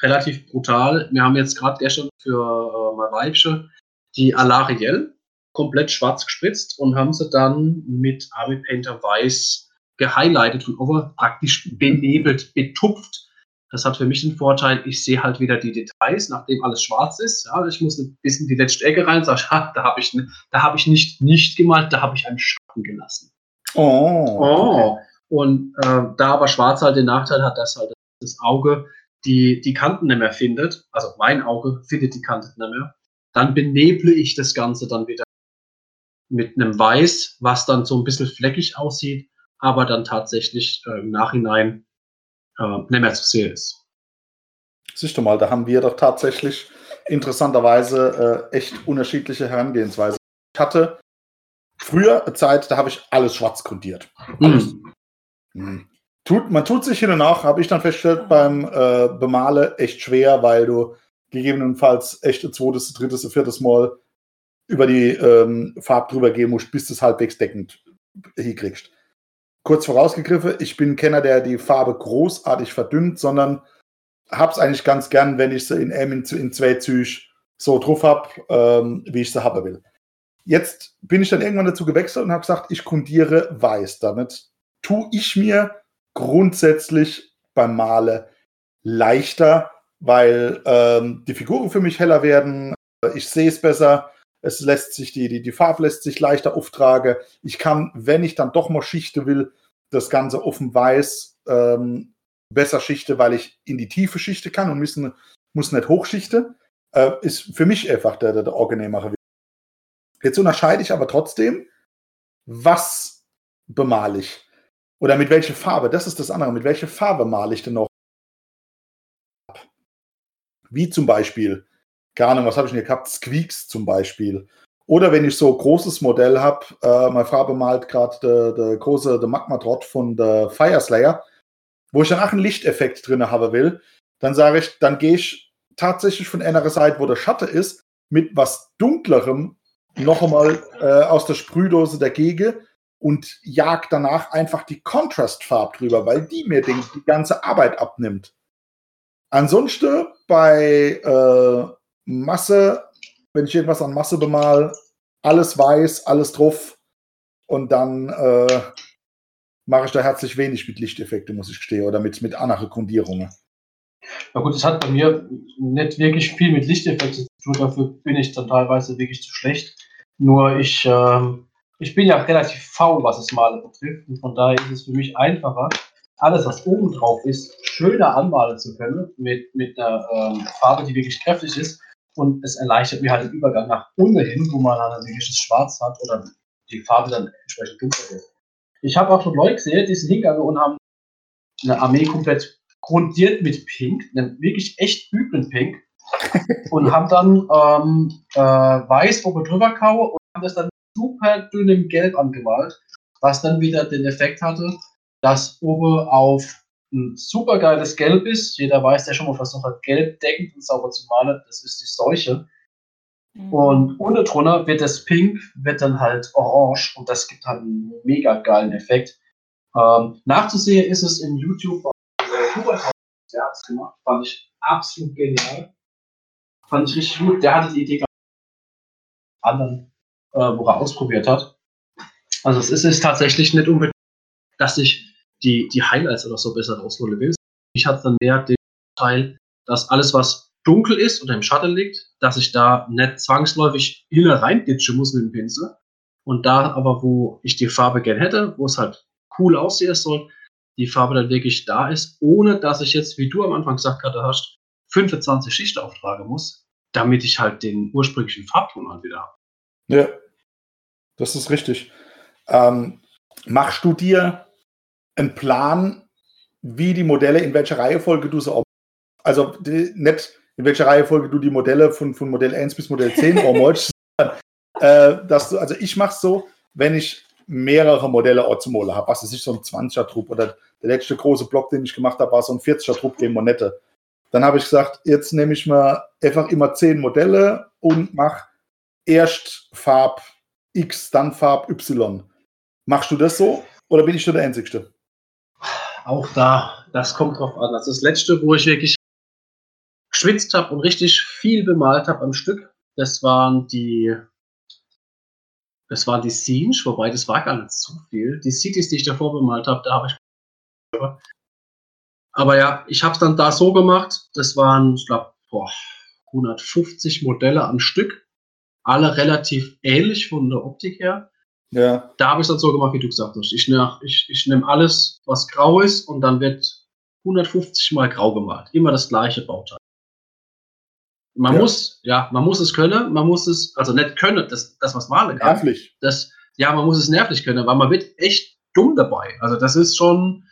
relativ brutal. Wir haben jetzt gerade gestern für äh, mein Weibchen die Alariel komplett schwarz gespritzt und haben sie dann mit Army Painter weiß gehighlightet und over praktisch benebelt, betupft. Das hat für mich den Vorteil, ich sehe halt wieder die Details, nachdem alles schwarz ist. Ja, ich muss ein bisschen die letzte Ecke rein, sage, ha, da habe ich, hab ich nicht nicht gemalt, da habe ich einen Schatten gelassen. Oh. Oh. Und äh, da aber schwarz halt den Nachteil hat, dass halt das Auge die, die Kanten nicht mehr findet, also mein Auge findet die Kanten nicht mehr, dann beneble ich das Ganze dann wieder mit einem Weiß, was dann so ein bisschen fleckig aussieht, aber dann tatsächlich äh, im Nachhinein äh, nicht mehr zu sehen ist. Siehst du mal, da haben wir doch tatsächlich interessanterweise äh, echt unterschiedliche Herangehensweise. Ich hatte früher Zeit, da habe ich alles schwarz grundiert. Alles. Mhm. Tut, man tut sich hin und nach, habe ich dann festgestellt, beim äh, Bemale echt schwer, weil du gegebenenfalls echt ein zweites, drittes, viertes Mal über die ähm, Farbe drüber gehen musst, bis du es halbwegs deckend hinkriegst. Kurz vorausgegriffen, ich bin Kenner, der die Farbe großartig verdünnt, sondern hab's eigentlich ganz gern, wenn ich sie in in, in zwei Züge so drauf hab, ähm, wie ich sie haben will. Jetzt bin ich dann irgendwann dazu gewechselt und habe gesagt, ich grundiere weiß. Damit tue ich mir grundsätzlich beim Male leichter, weil ähm, die Figuren für mich heller werden, ich sehe es besser, es lässt sich die, die, die Farbe lässt sich leichter auftragen. Ich kann, wenn ich dann doch mal schichte will, das Ganze offen weiß ähm, besser schichte, weil ich in die Tiefe schichte kann und müssen, muss nicht hochschichte. Äh, ist für mich einfach der, der, der angenehmere. Jetzt unterscheide ich aber trotzdem, was bemale ich. Oder mit welcher Farbe, das ist das andere, mit welcher Farbe male ich denn noch? Wie zum Beispiel, keine Ahnung, was habe ich denn hier gehabt? Squeaks zum Beispiel. Oder wenn ich so ein großes Modell habe, äh, meine Frau bemalt gerade der, der große der Magma-Trott von der Fire Slayer, wo ich dann auch einen Lichteffekt drin haben will, dann sage ich, dann gehe ich tatsächlich von einer Seite, wo der Schatten ist, mit was dunklerem noch einmal äh, aus der Sprühdose dagegen und jag danach einfach die Contrastfarbe drüber, weil die mir den, die ganze Arbeit abnimmt. Ansonsten bei äh, Masse, wenn ich irgendwas an Masse bemal, alles weiß, alles drauf und dann äh, mache ich da herzlich wenig mit Lichteffekten, muss ich gestehen, oder mit, mit anderen Grundierungen. Na gut, das hat bei mir nicht wirklich viel mit Lichteffekten zu tun, dafür bin ich dann teilweise wirklich zu schlecht. Nur ich, ähm, ich bin ja relativ faul, was das Malen betrifft. Und von daher ist es für mich einfacher, alles, was oben drauf ist, schöner anmalen zu können, mit, mit einer ähm, Farbe, die wirklich kräftig ist. Und es erleichtert mir halt den Übergang nach unten hin, wo man dann wirklich das Schwarz hat oder die Farbe dann entsprechend dunkler wird. Ich habe auch schon Leute gesehen, die sind hingegangen und haben eine Armee komplett grundiert mit Pink, einem wirklich echt üblen Pink, und haben dann ähm, äh, weiß oben drüber kauen und haben das dann super dünnem Gelb angemalt, was dann wieder den Effekt hatte, dass oben auf ein super geiles Gelb ist. Jeder weiß, der schon mal versucht hat, gelb deckend und sauber zu malen, das ist die Seuche. Mhm. Und ohne drunter wird das Pink, wird dann halt orange und das gibt halt einen mega geilen Effekt. Ähm, nachzusehen ist es in YouTube. Der Hubert hat es gemacht, fand ich absolut genial. Fand ich richtig gut. Der hatte die Idee anderen, äh, wo er ausprobiert hat. Also es ist, ist tatsächlich nicht unbedingt, dass ich die, die Highlights oder so besser rausholen will. Ich hatte dann mehr den Teil, dass alles, was dunkel ist oder im Schatten liegt, dass ich da nicht zwangsläufig hin reinditschen muss mit dem Pinsel. Und da aber, wo ich die Farbe gern hätte, wo es halt cool aussehen soll, die Farbe dann wirklich da ist, ohne dass ich jetzt, wie du am Anfang gesagt hast, 25 Schichten auftragen muss, damit ich halt den ursprünglichen Farbton halt wieder habe. Ja, das ist richtig. Ähm, machst du dir einen Plan, wie die Modelle, in welcher Reihenfolge du sie also die, nicht in welcher Reihenfolge du die Modelle von, von Modell 1 bis Modell 10 ormolst, äh, dass du, also ich mache so, wenn ich mehrere Modelle Otzmole habe, was ist so ein 20er Trupp oder der letzte große Block, den ich gemacht habe, war so ein 40er Trupp gegen Monette. Dann habe ich gesagt, jetzt nehme ich mal einfach immer 10 Modelle und mache erst Farb X, dann Farb Y. Machst du das so oder bin ich nur der Einzigste? Auch da, das kommt drauf an. Ist das letzte, wo ich wirklich geschwitzt habe und richtig viel bemalt habe am Stück. Das waren die das waren die Scenes, wobei das war gar nicht so viel. Die Cities, die ich davor bemalt habe, da habe ich. Aber ja, ich habe es dann da so gemacht. Das waren, ich glaube, 150 Modelle am Stück. Alle relativ ähnlich von der Optik her. Ja. Da habe ich es dann so gemacht, wie du gesagt hast. Ich, ich, ich nehme alles, was grau ist, und dann wird 150 mal grau gemalt. Immer das gleiche Bauteil. Man ja. muss, ja, man muss es können, man muss es, also nicht können, das, das was malen kann. Nervlich. Das, ja, man muss es nervlich können, weil man wird echt dumm dabei. Also das ist schon,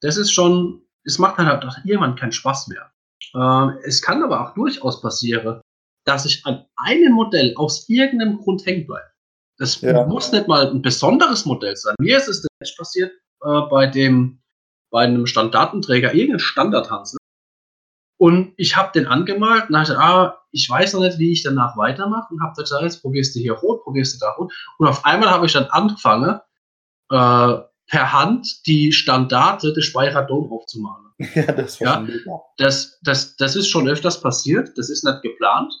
das ist schon, es macht dann halt irgendwann keinen Spaß mehr. Äh, es kann aber auch durchaus passieren, dass ich an einem Modell aus irgendeinem Grund hängen bleibe. Das ja. muss nicht mal ein besonderes Modell sein. Mir ist es nicht passiert äh, bei dem, bei einem Standardenträger, irgendein Standardhansel. Und ich habe den angemalt und dachte, ah, ich weiß noch nicht, wie ich danach weitermache und habe gesagt, jetzt probierst du hier rot, probierst du da rot. Und auf einmal habe ich dann angefangen, äh, per Hand die Standarte des Speicherdom aufzumalen. Ja, das, ja, das, das, das ist schon öfters passiert. Das ist nicht geplant,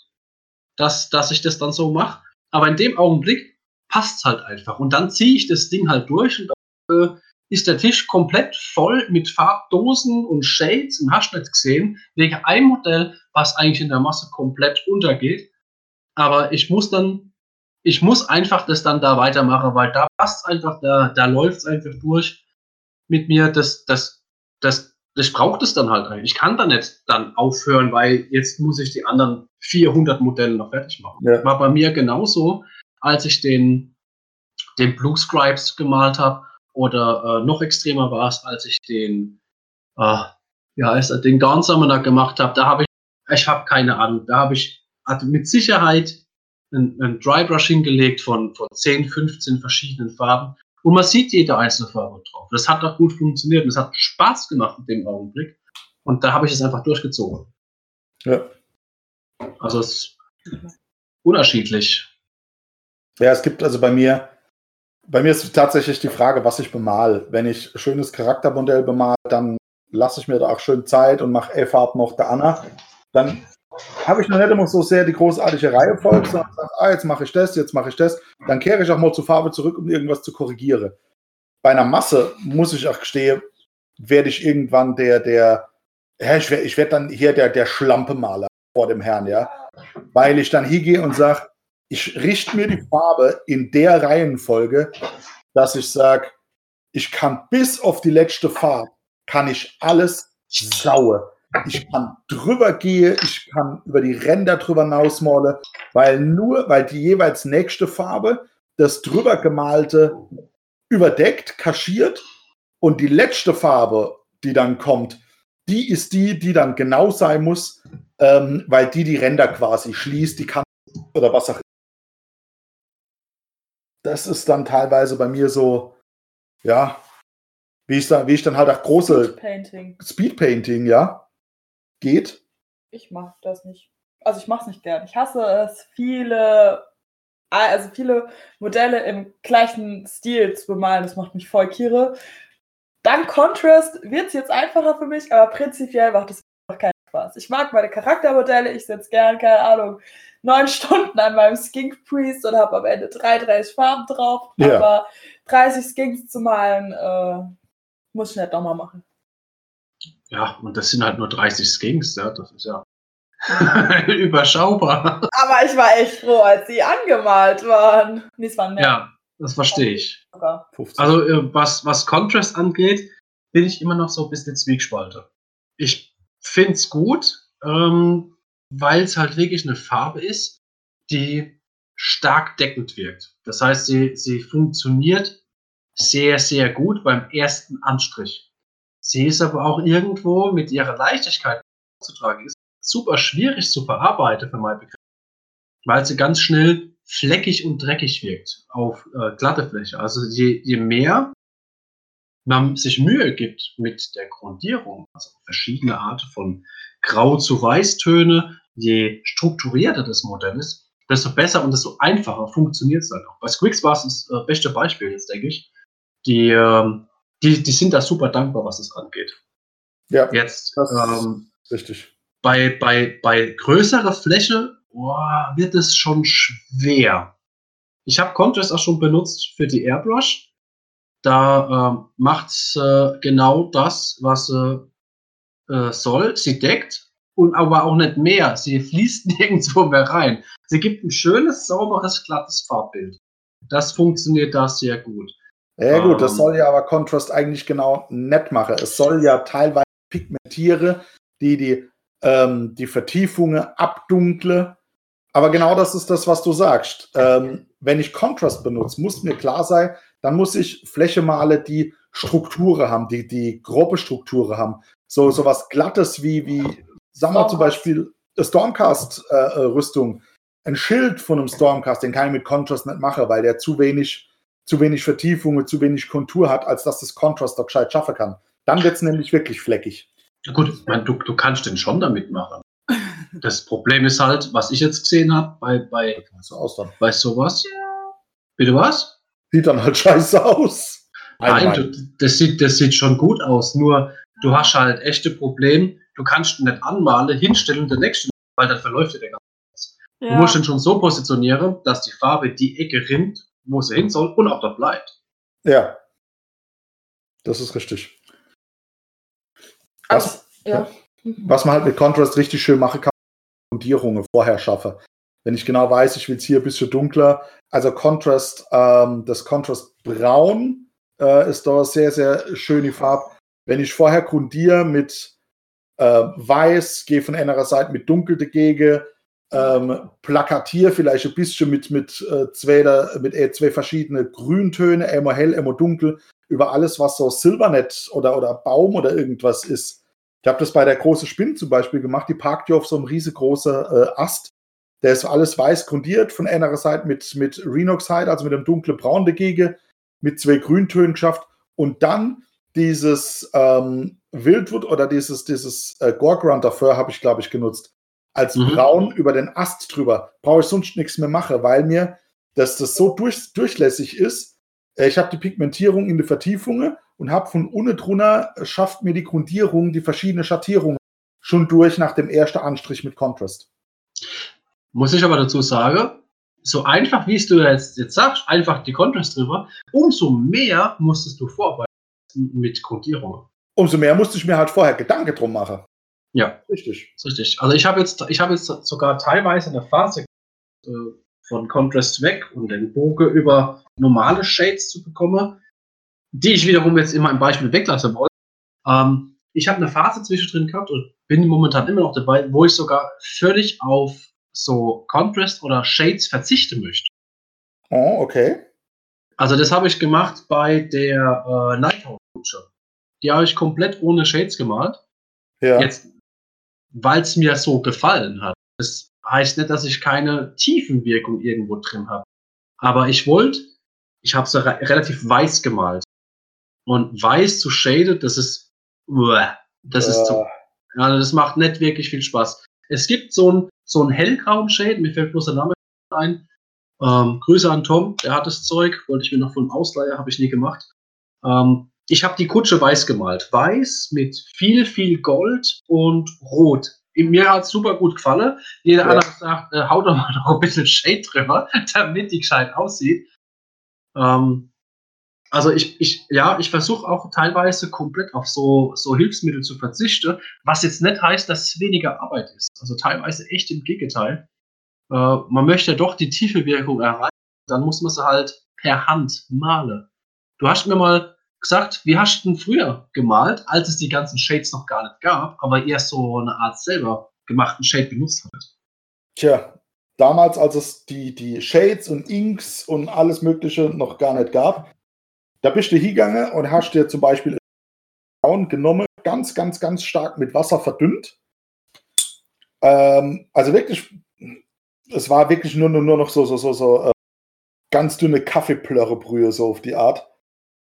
dass, dass ich das dann so mache. Aber in dem Augenblick passt es halt einfach. Und dann ziehe ich das Ding halt durch und äh, ist der Tisch komplett voll mit Farbdosen und Shades und hast nicht gesehen, wegen einem Modell, was eigentlich in der Masse komplett untergeht. Aber ich muss dann, ich muss einfach das dann da weitermachen, weil da passt einfach, da, da läuft es einfach durch mit mir. Das, das, das, das braucht es dann halt eigentlich. Ich kann da nicht dann aufhören, weil jetzt muss ich die anderen 400 Modelle noch fertig machen. Ja. War bei mir genauso, als ich den, den Blue Scribes gemalt habe oder äh, noch extremer war es, als ich den, äh, heißt er, den Dawn Summoner gemacht habe. Da habe ich, ich habe keine Ahnung, da habe ich hatte mit Sicherheit einen, einen Dry Brush hingelegt von, von 10, 15 verschiedenen Farben. Und man sieht jede einzelne Farbe drauf. Das hat auch gut funktioniert. Und es hat Spaß gemacht in dem Augenblick. Und da habe ich es einfach durchgezogen. Ja. Also es ist unterschiedlich. Ja, es gibt also bei mir bei mir ist tatsächlich die Frage, was ich bemal. Wenn ich schönes Charaktermodell bemal, dann lasse ich mir da auch schön Zeit und mache F-Farb noch der Anna. Dann habe ich noch nicht immer so sehr die großartige Reihenfolge, sondern sage, ah, jetzt mache ich das, jetzt mache ich das. Dann kehre ich auch mal zur Farbe zurück, um irgendwas zu korrigieren. Bei einer Masse muss ich auch gestehen, werde ich irgendwann der, der, ja, ich werde werd dann hier der, der Schlampemaler vor dem Herrn, ja. Weil ich dann hingehe und sage, ich richte mir die Farbe in der Reihenfolge, dass ich sage, ich kann bis auf die letzte Farbe, kann ich alles saue. Ich kann drüber gehen, ich kann über die Ränder drüber hinausmalen, weil nur, weil die jeweils nächste Farbe das drüber gemalte überdeckt, kaschiert und die letzte Farbe, die dann kommt, die ist die, die dann genau sein muss, ähm, weil die die Ränder quasi schließt, die kann oder was auch das ist dann teilweise bei mir so, ja, wie ich, da, wie ich dann halt auch große Speedpainting, Speedpainting ja, geht. Ich mag das nicht. Also ich mache es nicht gern. Ich hasse es, viele, also viele Modelle im gleichen Stil zu bemalen. Das macht mich voll kiere. Dank Contrast wird es jetzt einfacher für mich, aber prinzipiell macht es einfach keinen Spaß. Ich mag meine Charaktermodelle, ich setze gern, keine Ahnung, neun Stunden an meinem Skink Priest und habe am Ende 33 Farben drauf. Ja. Aber 30 Skinks zu malen, äh, muss ich nicht nochmal machen. Ja, und das sind halt nur 30 Skinks, ja, das ist ja überschaubar. Aber ich war echt froh, als sie angemalt waren. Nee, es waren mehr. Ja, das verstehe ich. sogar. 50. Also, äh, was, was Contrast angeht, bin ich immer noch so ein bisschen Zwiegspalten. Ich finde es gut, ähm, weil es halt wirklich eine Farbe ist, die stark deckend wirkt. Das heißt, sie, sie funktioniert sehr, sehr gut beim ersten Anstrich. Sie ist aber auch irgendwo mit ihrer Leichtigkeit zu tragen, ist super schwierig zu verarbeiten für meinen Begriff, weil sie ganz schnell fleckig und dreckig wirkt auf äh, glatte Fläche. Also je, je mehr man sich Mühe gibt mit der Grundierung, also verschiedene Arten von Grau zu Weißtöne, je strukturierter das Modell ist, desto besser und desto einfacher funktioniert es dann auch. Bei Squix war es das äh, beste Beispiel jetzt, denke ich. Die, ähm, die, die sind da super dankbar, was das angeht. ja, Jetzt ähm, richtig. bei, bei, bei größerer Fläche boah, wird es schon schwer. Ich habe Contrast auch schon benutzt für die Airbrush. Da ähm, macht äh, genau das, was sie äh, soll. Sie deckt und aber auch nicht mehr. Sie fließt nirgendwo mehr rein. Sie gibt ein schönes, sauberes, glattes Farbbild. Das funktioniert da sehr gut. Ja gut, das Ähm. soll ja aber Contrast eigentlich genau nett machen. Es soll ja teilweise Pigmentiere, die die, ähm, die Vertiefungen abdunkle. Aber genau das ist das, was du sagst. Ähm, wenn ich Contrast benutze, muss mir klar sein, dann muss ich Fläche male, die Strukturen haben, die, die grobe Strukturen haben. So, so was Glattes wie, wie, sagen wir zum. Beispiel Stormcast-Rüstung. Ein Schild von einem Stormcast, den kann ich mit Contrast nicht machen, weil der zu wenig zu wenig Vertiefung, zu wenig Kontur hat, als dass das Contrast doch gescheit schaffen kann. Dann wird es nämlich wirklich fleckig. Gut, ich mein, du, du kannst den schon damit machen. Das Problem ist halt, was ich jetzt gesehen habe bei, bei, So bei sowas. Bitte was? Sieht dann halt scheiße aus. Nein, du, das, sieht, das sieht schon gut aus. Nur du hast halt echte Problem. Du kannst ihn nicht anmalen, hinstellen und der nächste, weil dann verläuft dir der ganze. Du musst ihn schon so positionieren, dass die Farbe die Ecke rinnt, wo sie hin soll und auch dort bleibt. Ja. Das ist richtig. Also, Was, ja. was man halt mit Contrast richtig schön machen kann, Grundierungen vorher schaffe. Wenn ich genau weiß, ich will es hier ein bisschen dunkler. Also Contrast, ähm, das Contrast Braun äh, ist da sehr, sehr schön die Farbe. Wenn ich vorher grundiere mit Weiß, gehe von einer Seite mit Dunkel dagegen, ähm, plakatiere vielleicht ein bisschen mit, mit, äh, zwei, mit äh, zwei verschiedene Grüntöne, einmal hell, einmal dunkel, über alles, was so Silbernet oder, oder Baum oder irgendwas ist. Ich habe das bei der großen Spinne zum Beispiel gemacht, die parkt ja auf so einem riesengroßen äh, Ast. Der ist alles weiß grundiert, von einer Seite mit, mit Rhinoxide, also mit einem dunklen Braun dagegen, mit zwei Grüntönen geschafft und dann dieses ähm, Wildwood oder dieses, dieses äh, Gorgrund dafür habe ich, glaube ich, genutzt. Als Mhm. Braun über den Ast drüber. Brauche ich sonst nichts mehr machen, weil mir, dass das so durch, durchlässig ist. Äh, Ich habe die Pigmentierung in die Vertiefungen und habe von unten drunter äh, schafft mir die Grundierung, die verschiedenen Schattierungen schon durch nach dem ersten Anstrich mit Contrast. Muss ich aber dazu sagen, so einfach wie es du jetzt, jetzt sagst, einfach die Contrast drüber, umso mehr musstest du vorarbeiten mit Grundierungen. Umso mehr musste ich mir halt vorher Gedanken drum machen. Ja. Richtig. richtig. Also ich habe jetzt, ich habe jetzt sogar teilweise eine Phase äh, von Contrast weg und den Bogen über normale Shades zu bekommen, die ich wiederum jetzt in meinem Beispiel weglassen wollte. Ähm, ich habe eine Phase zwischendrin gehabt und bin momentan immer noch dabei, wo ich sogar völlig auf so Contrast oder Shades verzichten möchte. Oh, okay. Also das habe ich gemacht bei der äh, Nighthound-Kutsche. Die habe ich komplett ohne Shades gemalt. Ja. Jetzt, weil es mir so gefallen hat. Das heißt nicht, dass ich keine Tiefenwirkung irgendwo drin habe. Aber ich wollte, ich habe sie re relativ weiß gemalt. Und weiß zu shaded, das ist, das ist zu, also das macht nicht wirklich viel Spaß. Es gibt so ein so ein hellgrauen Shade, mir fällt bloß der Name ein. Ähm, Grüße an Tom, der hat das Zeug, wollte ich mir noch von Ausleiher, habe ich nie gemacht. Ähm, ich habe die Kutsche weiß gemalt. Weiß mit viel, viel Gold und Rot Mir hat es super gut gefallen. Jeder Ja. andere sagt, äh, hau doch mal noch ein bisschen Shade drüber, damit die gescheit aussieht. Ähm, also ich, ich, ja, ich versuche auch teilweise komplett auf so, so Hilfsmittel zu verzichten, was jetzt nicht heißt, dass es weniger Arbeit ist. Also teilweise echt im Gegenteil. Äh, man möchte doch die tiefe Wirkung erreichen, dann muss man sie halt per Hand malen. Du hast mir mal gesagt, wie hast du denn früher gemalt, als es die ganzen Shades noch gar nicht gab, aber ihr so eine Art selber gemachten Shade benutzt hattet? Tja, damals, als es die, die Shades und Inks und alles Mögliche noch gar nicht gab, da bist du hingegangen und hast dir zum Beispiel Braun genommen, ganz, ganz, ganz stark mit Wasser verdünnt. Ähm, also wirklich, es war wirklich nur, nur, nur noch so, so, so, so äh, ganz dünne Kaffeeplörrebrühe, so auf die Art.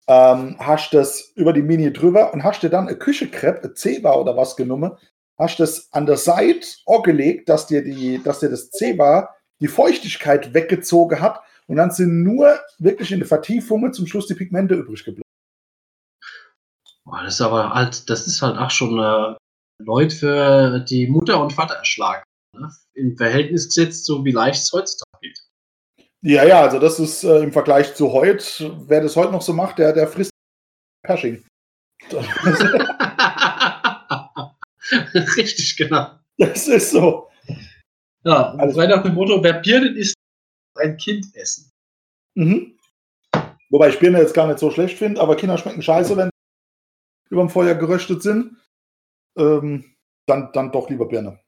Ähm, hast das über die Mini drüber und hast dir dann eine Küchenkrepp, ein Zebra oder was genommen, hast das an der Seite angelegt, dass dir, die, dass dir das Zebra die Feuchtigkeit weggezogen hat und dann sind nur wirklich in der Vertiefung zum Schluss die Pigmente übrig geblieben. Das ist aber halt, das ist halt auch schon äh, Leute für die Mutter und Vater erschlagen. Ne? Im Verhältnis gesetzt, so wie leicht es heutzutage. Ja, ja, also das ist äh, im Vergleich zu heute, wer das heute noch so macht, der, der frisst Pershing. Richtig, genau. Das ist so. Ja, Also- frei nach dem Motto, wer Birnen isst, ein Kind essen. Mhm. Wobei ich Birne jetzt gar nicht so schlecht finde, aber Kinder schmecken scheiße, wenn über dem Feuer geröstet sind. Ähm, dann, dann doch lieber Birne.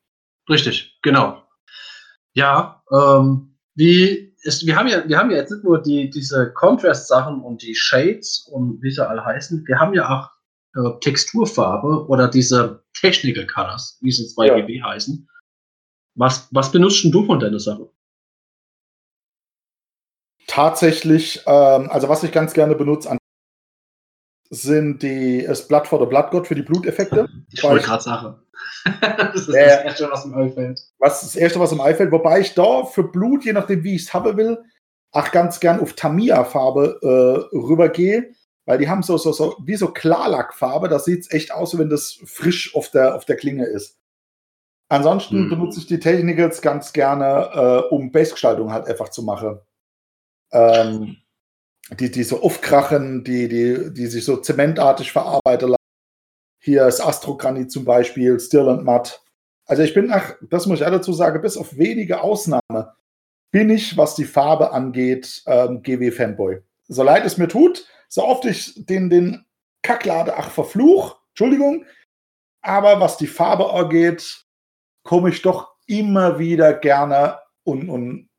Richtig, genau. Ja, ähm, wie ist, wir, haben ja, wir haben ja jetzt nicht nur die, diese Contrast-Sachen und die Shades und wie sie alle heißen, wir haben ja auch äh, Texturfarbe oder diese Technical Colors, wie sie jetzt bei Ja. GW heißen. Was, was benutzt denn du von deiner Sache? Tatsächlich, ähm, also was ich ganz gerne benutze, an sind die das Blood for the Blood God für die Bluteffekte. Ich wollte gerade sagen. das ist Ja, das. Erste, was mir einfällt. Was ist das erste, was im einfällt, wobei ich da für Blut, je nachdem wie ich es haben will, auch ganz gern auf Tamiya-Farbe äh, rübergehe, weil die haben so, so, so wie so Klarlackfarbe, da sieht es echt aus, wenn das frisch auf der, auf der Klinge ist. Ansonsten Mhm. benutze ich die Technicals ganz gerne, äh, um Bassgestaltung halt einfach zu machen. Ähm, die, die so aufkrachen, die, die, die sich so zementartig verarbeiten lassen. Hier ist Astrogranit zum Beispiel, Still and Matt. Also ich bin, ach, das muss ich dazu sagen, bis auf wenige Ausnahmen bin ich, was die Farbe angeht, ähm, GW-Fanboy. So leid es mir tut, so oft ich den, den Kacklade, ach, verfluch, Entschuldigung, aber was die Farbe angeht, komme ich doch immer wieder gerne und, und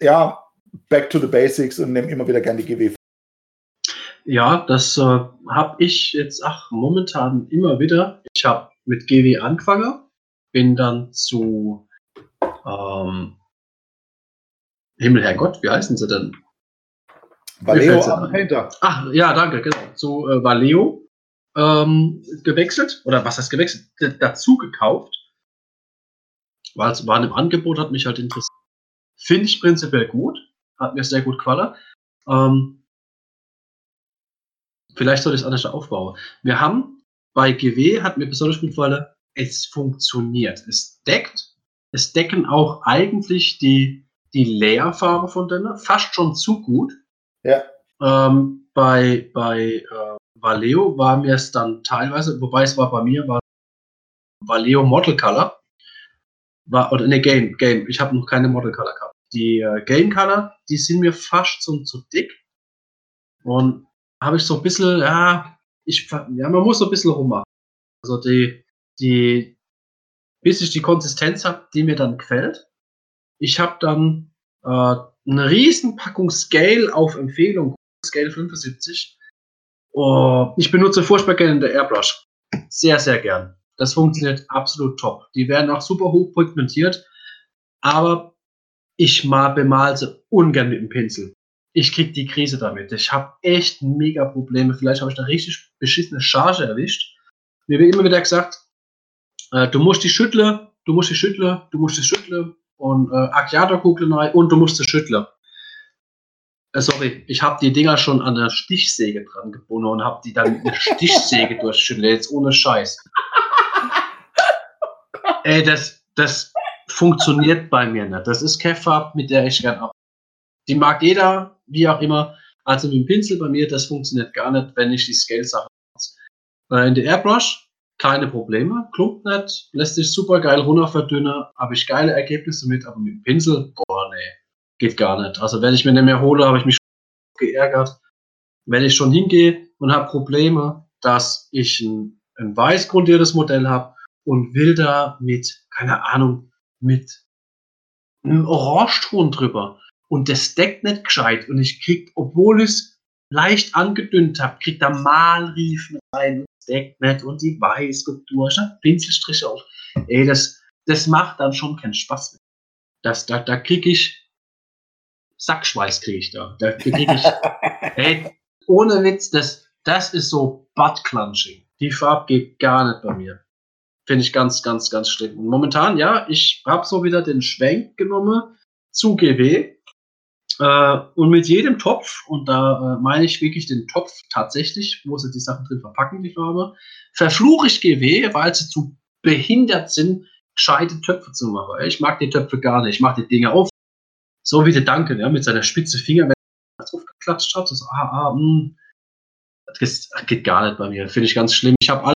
ja, back to the basics und nehme immer wieder gerne die GW. Ja, das äh, habe ich jetzt ach, momentan immer wieder. Ich habe mit GW angefangen, bin dann zu ähm, Himmel, Herrgott, wie heißen sie denn? Valeo. Painter. Ach, ja, danke, genau. Zu äh, Valeo ähm, gewechselt. Oder was heißt gewechselt? Dazu gekauft. Weil es war im Angebot, hat mich halt interessiert. Finde ich prinzipiell gut. Hat mir sehr gut gefallen. Ähm, vielleicht soll ich es anders aufbauen. Wir haben bei GW, hat mir besonders gut gefallen, es funktioniert. Es deckt. Es decken auch eigentlich die, die Leerfarbe von denen. Fast schon zu gut. Ja. Ähm, bei bei äh, Valeo war mir es dann teilweise, wobei es war bei mir, war Valeo Model Color. War, oder ne, Game, Game. Ich habe noch keine Model Color gehabt. Die äh, Game Color, die sind mir fast schon zu dick. Und habe ich so ein bisschen, ja, ich, ja, man muss so ein bisschen rummachen. Also die, die, bis ich die Konsistenz habe, die mir dann gefällt. Ich habe dann äh, eine riesen Packung Scale auf Empfehlung, Scale 75. Oh, ich benutze furchtbar gerne der Airbrush. Sehr, sehr gern. Das funktioniert absolut top. Die werden auch super hoch pigmentiert, aber ich mal bemal sie ungern mit dem Pinsel. Ich krieg die Krise damit. Ich habe echt mega Probleme. Vielleicht habe ich da richtig beschissene Charge erwischt. Mir wird immer wieder gesagt, äh, du musst die schütteln, du musst die schütteln, du musst die schütteln und äh, Acciato-Kugel rein und du musst sie schütteln. Äh, sorry, ich habe die Dinger schon an der Stichsäge dran gebunden und habe die dann mit einer Stichsäge durchschüttelt, jetzt ohne Scheiß. Ey, das, das funktioniert bei mir nicht. Das ist keine Farbe, mit der ich gern ab. Die mag jeder, wie auch immer. Also mit dem Pinsel bei mir, das funktioniert gar nicht, wenn ich die Scale-Sache äh, In der Airbrush keine Probleme, klumpt nicht, lässt sich super geil runter verdünnen, habe ich geile Ergebnisse mit, aber mit dem Pinsel, boah, nee, geht gar nicht. Also wenn ich mir nicht mehr hole, habe ich mich geärgert. Wenn ich schon hingehe und habe Probleme, dass ich ein, ein weiß grundiertes Modell habe und will da mit, keine Ahnung, mit einem Orangeton drüber und das deckt nicht gescheit und ich krieg, obwohl ich es leicht angedünnt habe, krieg da Malriefen rein und es deckt nicht und die weiß geht durch, ne? Pinselstriche auf. Ey, das, das macht dann schon keinen Spaß mehr. Das, da, da krieg ich Sackschweiß krieg ich da. Da krieg ich, ey, ohne Witz, das, das ist so Butt-Clunching. Die Farbe geht gar nicht bei mir. Finde ich ganz, ganz, ganz schlimm. Und momentan, ja, ich habe so wieder den Schwenk genommen zu GW. Äh, und mit jedem Topf, und da äh, meine ich wirklich den Topf tatsächlich, wo sie die Sachen drin verpacken, die Farbe, verfluche ich GW, weil sie zu behindert sind, gescheite Töpfe zu machen. Ich mag die Töpfe gar nicht. Ich mache die Dinge auf. So wie der Duncan, ja, mit seiner spitze Finger, wenn er drauf geklatscht hat, so, ah, ah, mh. Hm. Das geht gar nicht bei mir. Finde ich ganz schlimm. Ich habe alle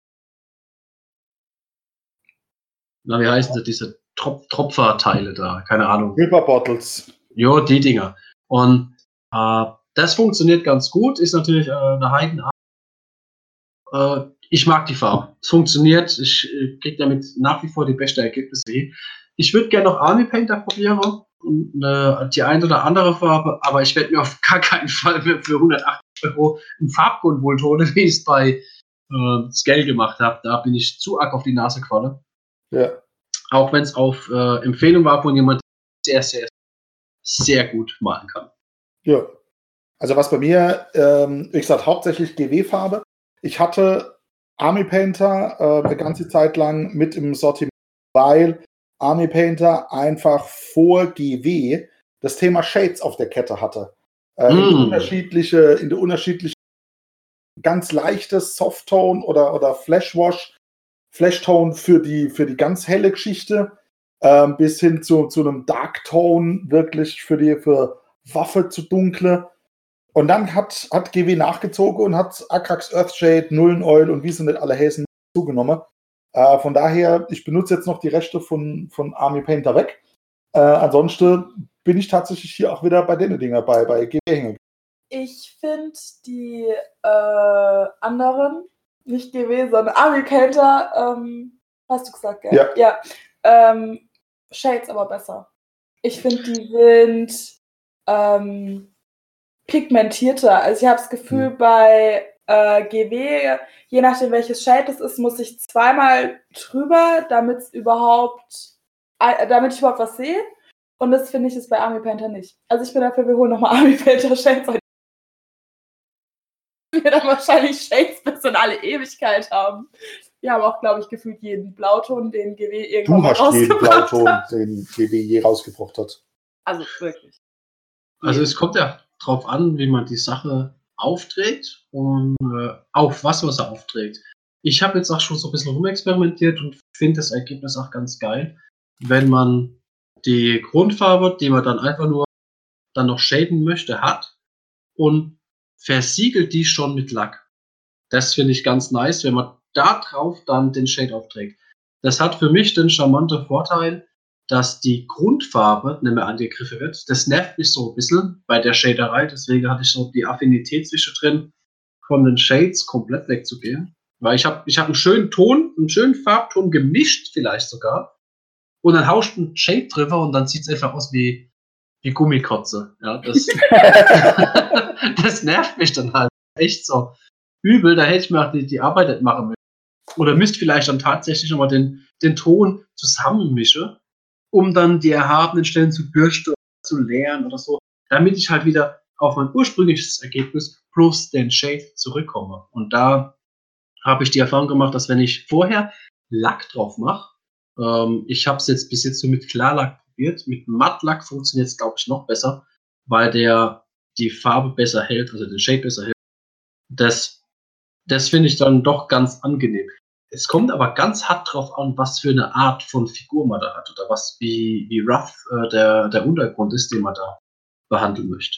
na, wie heißen sie, diese Trop Tropferteile da, keine Ahnung. River Bottles. Jo, die Dinger. Und äh, das funktioniert ganz gut, ist natürlich äh, eine Heidenart. Äh, ich mag die Farbe. Es funktioniert, ich äh, kriege damit nach wie vor die beste Ergebnisse. Ich würde gerne noch Army Painter probieren und äh, die eine oder andere Farbe, aber ich werde mir auf gar keinen Fall mehr für 180 Euro einen Farbgrund wohl tun, wie ich es bei äh, Scale gemacht habe. Da bin ich zu arg auf die Nase gefallen. Ja. Auch wenn es auf äh, Empfehlung war von jemand, der sehr, sehr, sehr gut malen kann. Ja. Also was bei mir, ähm, wie gesagt, hauptsächlich GW-Farbe. Ich hatte Army Painter äh, eine ganze Zeit lang mit im Sortiment, weil Army Painter einfach vor GW das Thema Shades auf der Kette hatte. Äh, mm. in, unterschiedliche, in der unterschiedlichen ganz leichtes Softtone oder, oder Flashwash Flashtone für die, für die ganz helle Geschichte, ähm, bis hin zu, zu einem Darktone, wirklich für die für Waffe zu dunkle. Und dann hat, hat GW nachgezogen und hat Akrax Earthshade, Nullen Oil und wie sie nicht alle Häsen zugenommen. Äh, von daher, ich benutze jetzt noch die Rechte von, von Army Painter weg. Äh, ansonsten bin ich tatsächlich hier auch wieder bei den Dinger bei, bei GW hängen. Ich finde die äh, anderen nicht gewesen, sondern Ari Kelter, ähm, hast du gesagt, gell? Ja. ja. Ähm, Shades aber besser. Ich finde, die sind ähm, pigmentierter. Also ich habe das Gefühl, mhm. bei äh, GW, je nachdem welches Shade es ist, muss ich zweimal drüber, damit es überhaupt, äh, damit ich überhaupt was sehe. Und das finde ich ist bei Army Painter nicht. Also ich bin dafür, wir holen nochmal Army Painter Shades wir dann wahrscheinlich Shades bis in alle Ewigkeit haben. Wir haben auch, glaube ich, gefühlt jeden Blauton, den GW irgendwann Du hast jeden Blauton, hat. den GW je rausgebracht hat. Also wirklich. Also es kommt ja drauf an, wie man die Sache aufträgt und äh, auf was man sie aufträgt. Ich habe jetzt auch schon so ein bisschen rumexperimentiert und finde das Ergebnis auch ganz geil, wenn man die Grundfarbe, die man dann einfach nur dann noch shaden möchte, hat und versiegelt die schon mit Lack. Das finde ich ganz nice, wenn man da drauf dann den Shade aufträgt. Das hat für mich den charmanten Vorteil, dass die Grundfarbe nicht mehr angegriffen wird. Das nervt mich so ein bisschen bei der Shaderei, deswegen hatte ich so die Affinität zwischendrin, von den Shades komplett wegzugehen. Weil ich habe ich hab einen schönen Ton, einen schönen Farbton gemischt vielleicht sogar. Und dann hauscht ein Shade drüber und dann sieht es einfach aus wie, wie Gummikotze. Ja, das, das nervt mich dann halt echt so übel. Da hätte ich mir auch die, die Arbeit nicht machen müssen. Oder müsst vielleicht dann tatsächlich nochmal den, den Ton zusammenmischen, um dann die erhabenen Stellen zu bürsten, zu leeren oder so, damit ich halt wieder auf mein ursprüngliches Ergebnis plus den Shade zurückkomme. Und da habe ich die Erfahrung gemacht, dass wenn ich vorher Lack drauf mache, ähm, ich habe es jetzt bis jetzt so mit Klarlack probiert, mit Mattlack funktioniert es, glaube ich, noch besser, weil der die Farbe besser hält, also den Shade besser hält. Das, das finde ich dann doch ganz angenehm. Es kommt aber ganz hart drauf an, was für eine Art von Figur man da hat oder was, wie, wie rough äh, der, der Untergrund ist, den man da behandeln möchte.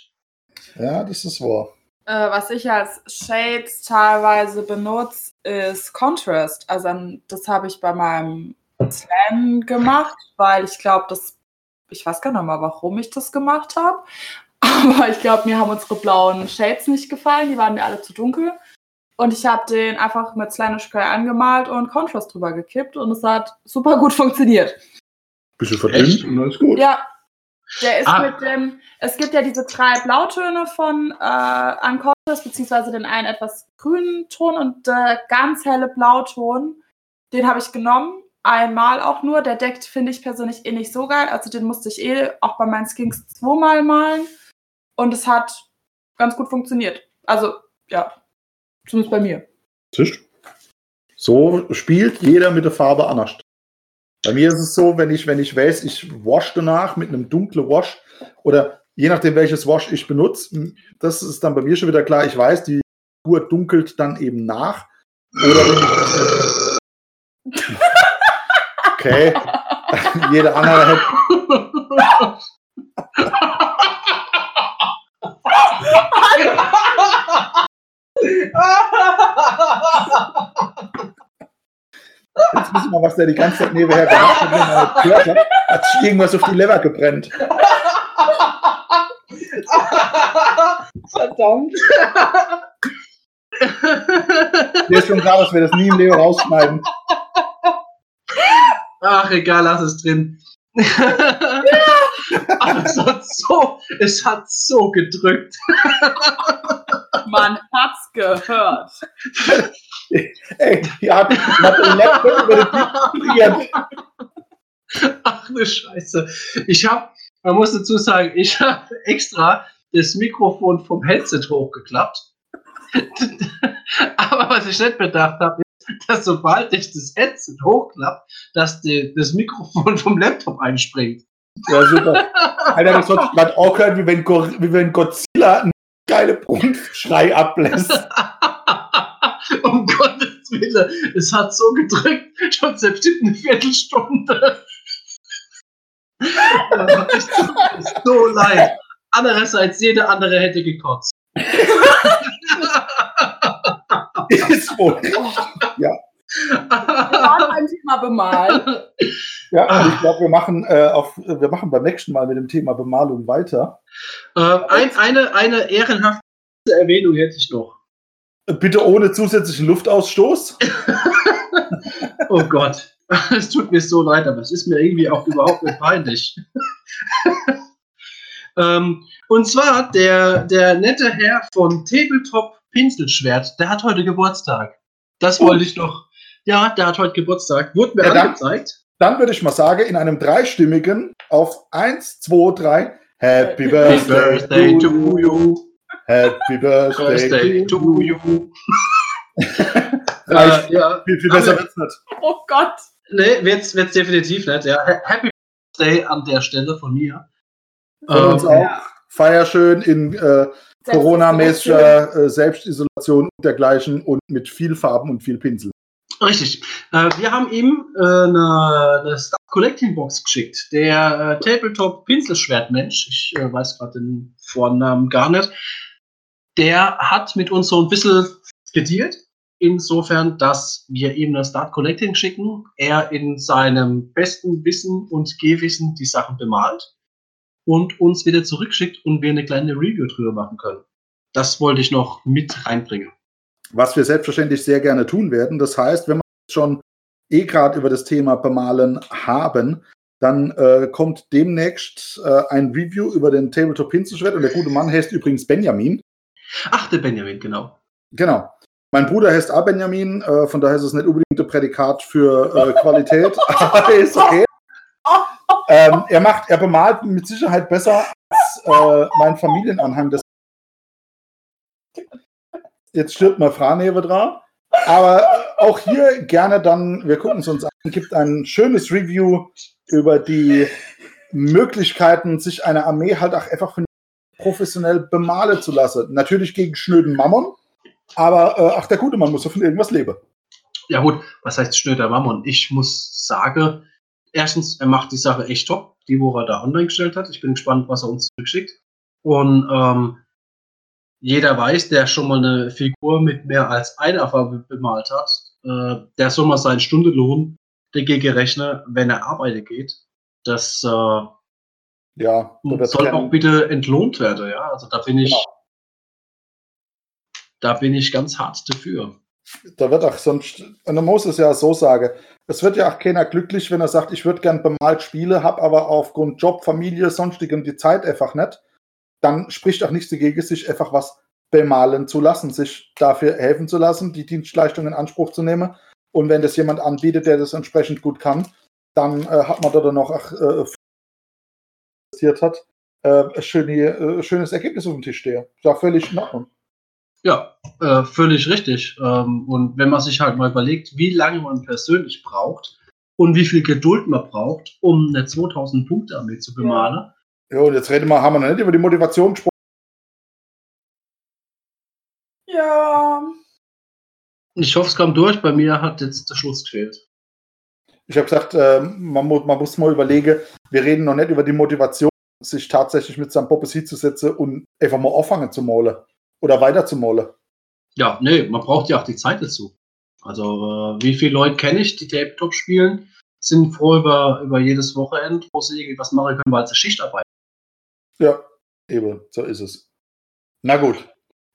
Ja, das ist wahr. Äh, was ich als Shades teilweise benutze, ist Contrast. Also das habe ich bei meinem Slam gemacht, weil ich glaube, dass ich weiß gar nicht mal, warum ich das gemacht habe. Aber ich glaube, mir haben unsere blauen Shades nicht gefallen. Die waren mir alle zu dunkel. Und ich habe den einfach mit Slime Spray angemalt und Contrast drüber gekippt und es hat super gut funktioniert. Bisschen verdünnt und alles gut. Ja, der ist Ah. mit dem, es gibt ja diese drei Blautöne von äh, an Contrast, beziehungsweise den einen etwas grünen Ton und der ganz helle Blauton, den habe ich genommen, einmal auch nur. Der deckt, finde ich persönlich eh nicht so geil, also den musste ich eh auch bei meinen Skinks zweimal malen und es hat ganz gut funktioniert. Also, ja, zumindest bei mir. Siehst? So spielt jeder mit der Farbe anders. Bei mir ist es so, wenn ich, wenn ich weiß, ich wash danach mit einem dunklen Wash oder je nachdem, welches Wash ich benutze, das ist dann bei mir schon wieder klar, ich weiß, die Figur dunkelt dann eben nach. Oder wenn ich das Okay. Jeder andere hätte. Jetzt wissen wir, was der die ganze Zeit nebenher gemacht hat, wenn er nicht gehört hat. Hat sich irgendwas auf die Lever gebrennt. Verdammt. Mir ist schon klar, dass wir das nie im Leben rausschneiden. Ach, egal, lass es drin. Aber es hat so, es hat so gedrückt. Man hat's gehört. Ey, die hat, die hat den Laptop über den. Ach ne Scheiße. Ich habe, man muss dazu sagen, ich habe extra das Mikrofon vom Headset hochgeklappt. Aber was ich nicht bedacht habe, ist, dass sobald ich das Headset hochklappe, dass die, das Mikrofon vom Laptop einspringt. Ja, super. Alter, das hat sich gerade auch gehört, wie wenn, wie wenn Godzilla einen geile Brunftschrei ablässt. um Gottes Willen, es hat so gedrückt, schon selbst eine Viertelstunde. Ja, es tut mir so leid. Andererseits, jeder andere hätte gekotzt. Ist wohl. Wir waren beim Thema bemalen. Ja, ich glaube, wir machen äh, auf, wir machen beim nächsten Mal mit dem Thema Bemalung weiter. Äh, ein, eine, eine ehrenhafte Erwähnung hätte ich noch. Bitte ohne zusätzlichen Luftausstoß. Oh Gott, es tut mir so leid, aber es ist mir irgendwie auch überhaupt nicht peinlich. ähm, und zwar der, der nette Herr von Tabletop Pinselschwert, der hat heute Geburtstag. Das Oh. wollte ich noch. Ja, der hat heute Geburtstag. Wurde mir Ja, dann- angezeigt. Dann würde ich mal sagen, in einem dreistimmigen auf 1, 2, 3. Happy Happy Birthday, Birthday to to you. Happy Birthday, Birthday to you. Äh, ja, Viel, viel besser wird's nicht. Oh Gott. nee, wird's, wird's definitiv nicht. Ja. Ha- Happy Birthday an der Stelle von mir. Von uns Ähm, auch. Feier schön in äh, Corona-mäßiger äh, Selbstisolation und dergleichen und mit viel Farben und viel Pinsel. Richtig. Äh, wir haben ihm äh, eine, eine Star Collecting Box geschickt. Der äh, Tabletop Pinselschwertmensch, ich äh, weiß gerade den Vornamen gar nicht, der hat mit uns so ein bisschen gedealt. Insofern, dass wir ihm eine Start Collecting schicken, er in seinem besten Wissen und Gehwissen die Sachen bemalt und uns wieder zurückschickt und wir eine kleine Review drüber machen können. Das wollte ich noch mit reinbringen. Was wir selbstverständlich sehr gerne tun werden. Das heißt, wenn wir schon eh gerade über das Thema Bemalen haben, dann äh, kommt demnächst äh, ein Review über den Tabletop Pinselschwert und der gute Mann heißt übrigens Benjamin. Ach, der Benjamin, genau. Genau. Mein Bruder heißt auch Benjamin, äh, von daher ist es nicht unbedingt ein Prädikat für äh, Qualität, aber ist okay. Ähm, er macht, er bemalt mit Sicherheit besser als äh, mein Familienanhang. Das Jetzt stirbt mal Franeve dran. Aber äh, auch hier gerne dann, wir gucken es uns an, gibt ein schönes Review über die Möglichkeiten, sich eine Armee halt auch einfach von professionell bemalen zu lassen. Natürlich gegen schnöden Mammon, aber äh, ach, der gute Mann muss ja von irgendwas leben. Ja gut, was heißt schnöder Mammon? Ich muss sagen, erstens, er macht die Sache echt top, die, wo er da online gestellt hat. Ich bin gespannt, was er uns zurückschickt. Und ähm, jeder weiß, der schon mal eine Figur mit mehr als einer Farbe bemalt hat, äh, der soll mal seinen Stundenlohn dagegen rechnen, wenn er arbeiten geht. Das äh, Ja, wird soll auch bitte entlohnt werden, ja. Also da bin ich, Genau. da bin ich ganz hart dafür. Da wird auch sonst, und man muss es ja so sagen, es wird ja auch keiner glücklich, wenn er sagt, ich würde gern bemalt spielen, habe aber aufgrund Job, Familie, sonstigem die Zeit einfach nicht. Dann spricht auch nichts dagegen, sich einfach was bemalen zu lassen, sich dafür helfen zu lassen, die Dienstleistung in Anspruch zu nehmen. Und wenn das jemand anbietet, der das entsprechend gut kann, dann äh, hat man da dann noch ach, äh, investiert hat, äh, ein schöne, äh, schönes Ergebnis auf dem Tisch stehen. Ist ja völlig in Ordnung. Ja, äh, völlig richtig. Ähm, und wenn man sich halt mal überlegt, wie lange man persönlich braucht und wie viel Geduld man braucht, um eine 2000 Punkte Armee zu bemalen, Ja, und jetzt reden wir, haben wir noch nicht über die Motivation gesprochen. Ja. ich hoffe, es kam durch. Bei mir hat jetzt der Schluss gefehlt. Ich habe gesagt, äh, man, man muss mal überlegen, wir reden noch nicht über die Motivation, sich tatsächlich mit seinem Poppes hinzusetzen und einfach mal anfangen zu malen oder weiter zu malen. Ja, nee, man braucht ja auch die Zeit dazu. Also, äh, wie viele Leute kenne ich, die Tabletop spielen, sind froh über, über jedes Wochenende, wo sie irgendwas machen können, weil sie Schichtarbeit. Ja, eben, so ist es. Na gut.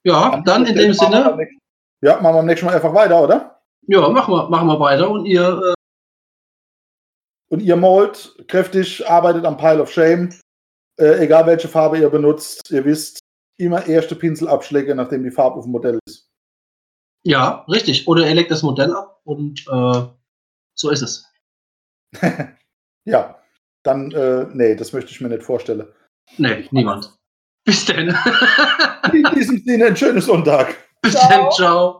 Ja, dann in dem Sinne, nächsten- Ja, machen wir beim nächsten Mal einfach weiter, oder? ja, machen wir, machen wir weiter und ihr, äh, Und ihr malt kräftig, arbeitet am Pile of Shame, äh, egal welche Farbe ihr benutzt, ihr wisst, immer erste Pinselabschläge, nachdem die Farbe auf dem Modell ist. ja, richtig. Oder ihr legt das Modell ab und äh, so ist es. Ja, dann, äh, nee, das möchte ich mir nicht vorstellen. Nee, niemand. Bis denn. In diesem Sinne, ein schönes Sonntag. Bis Ciao. dann, ciao.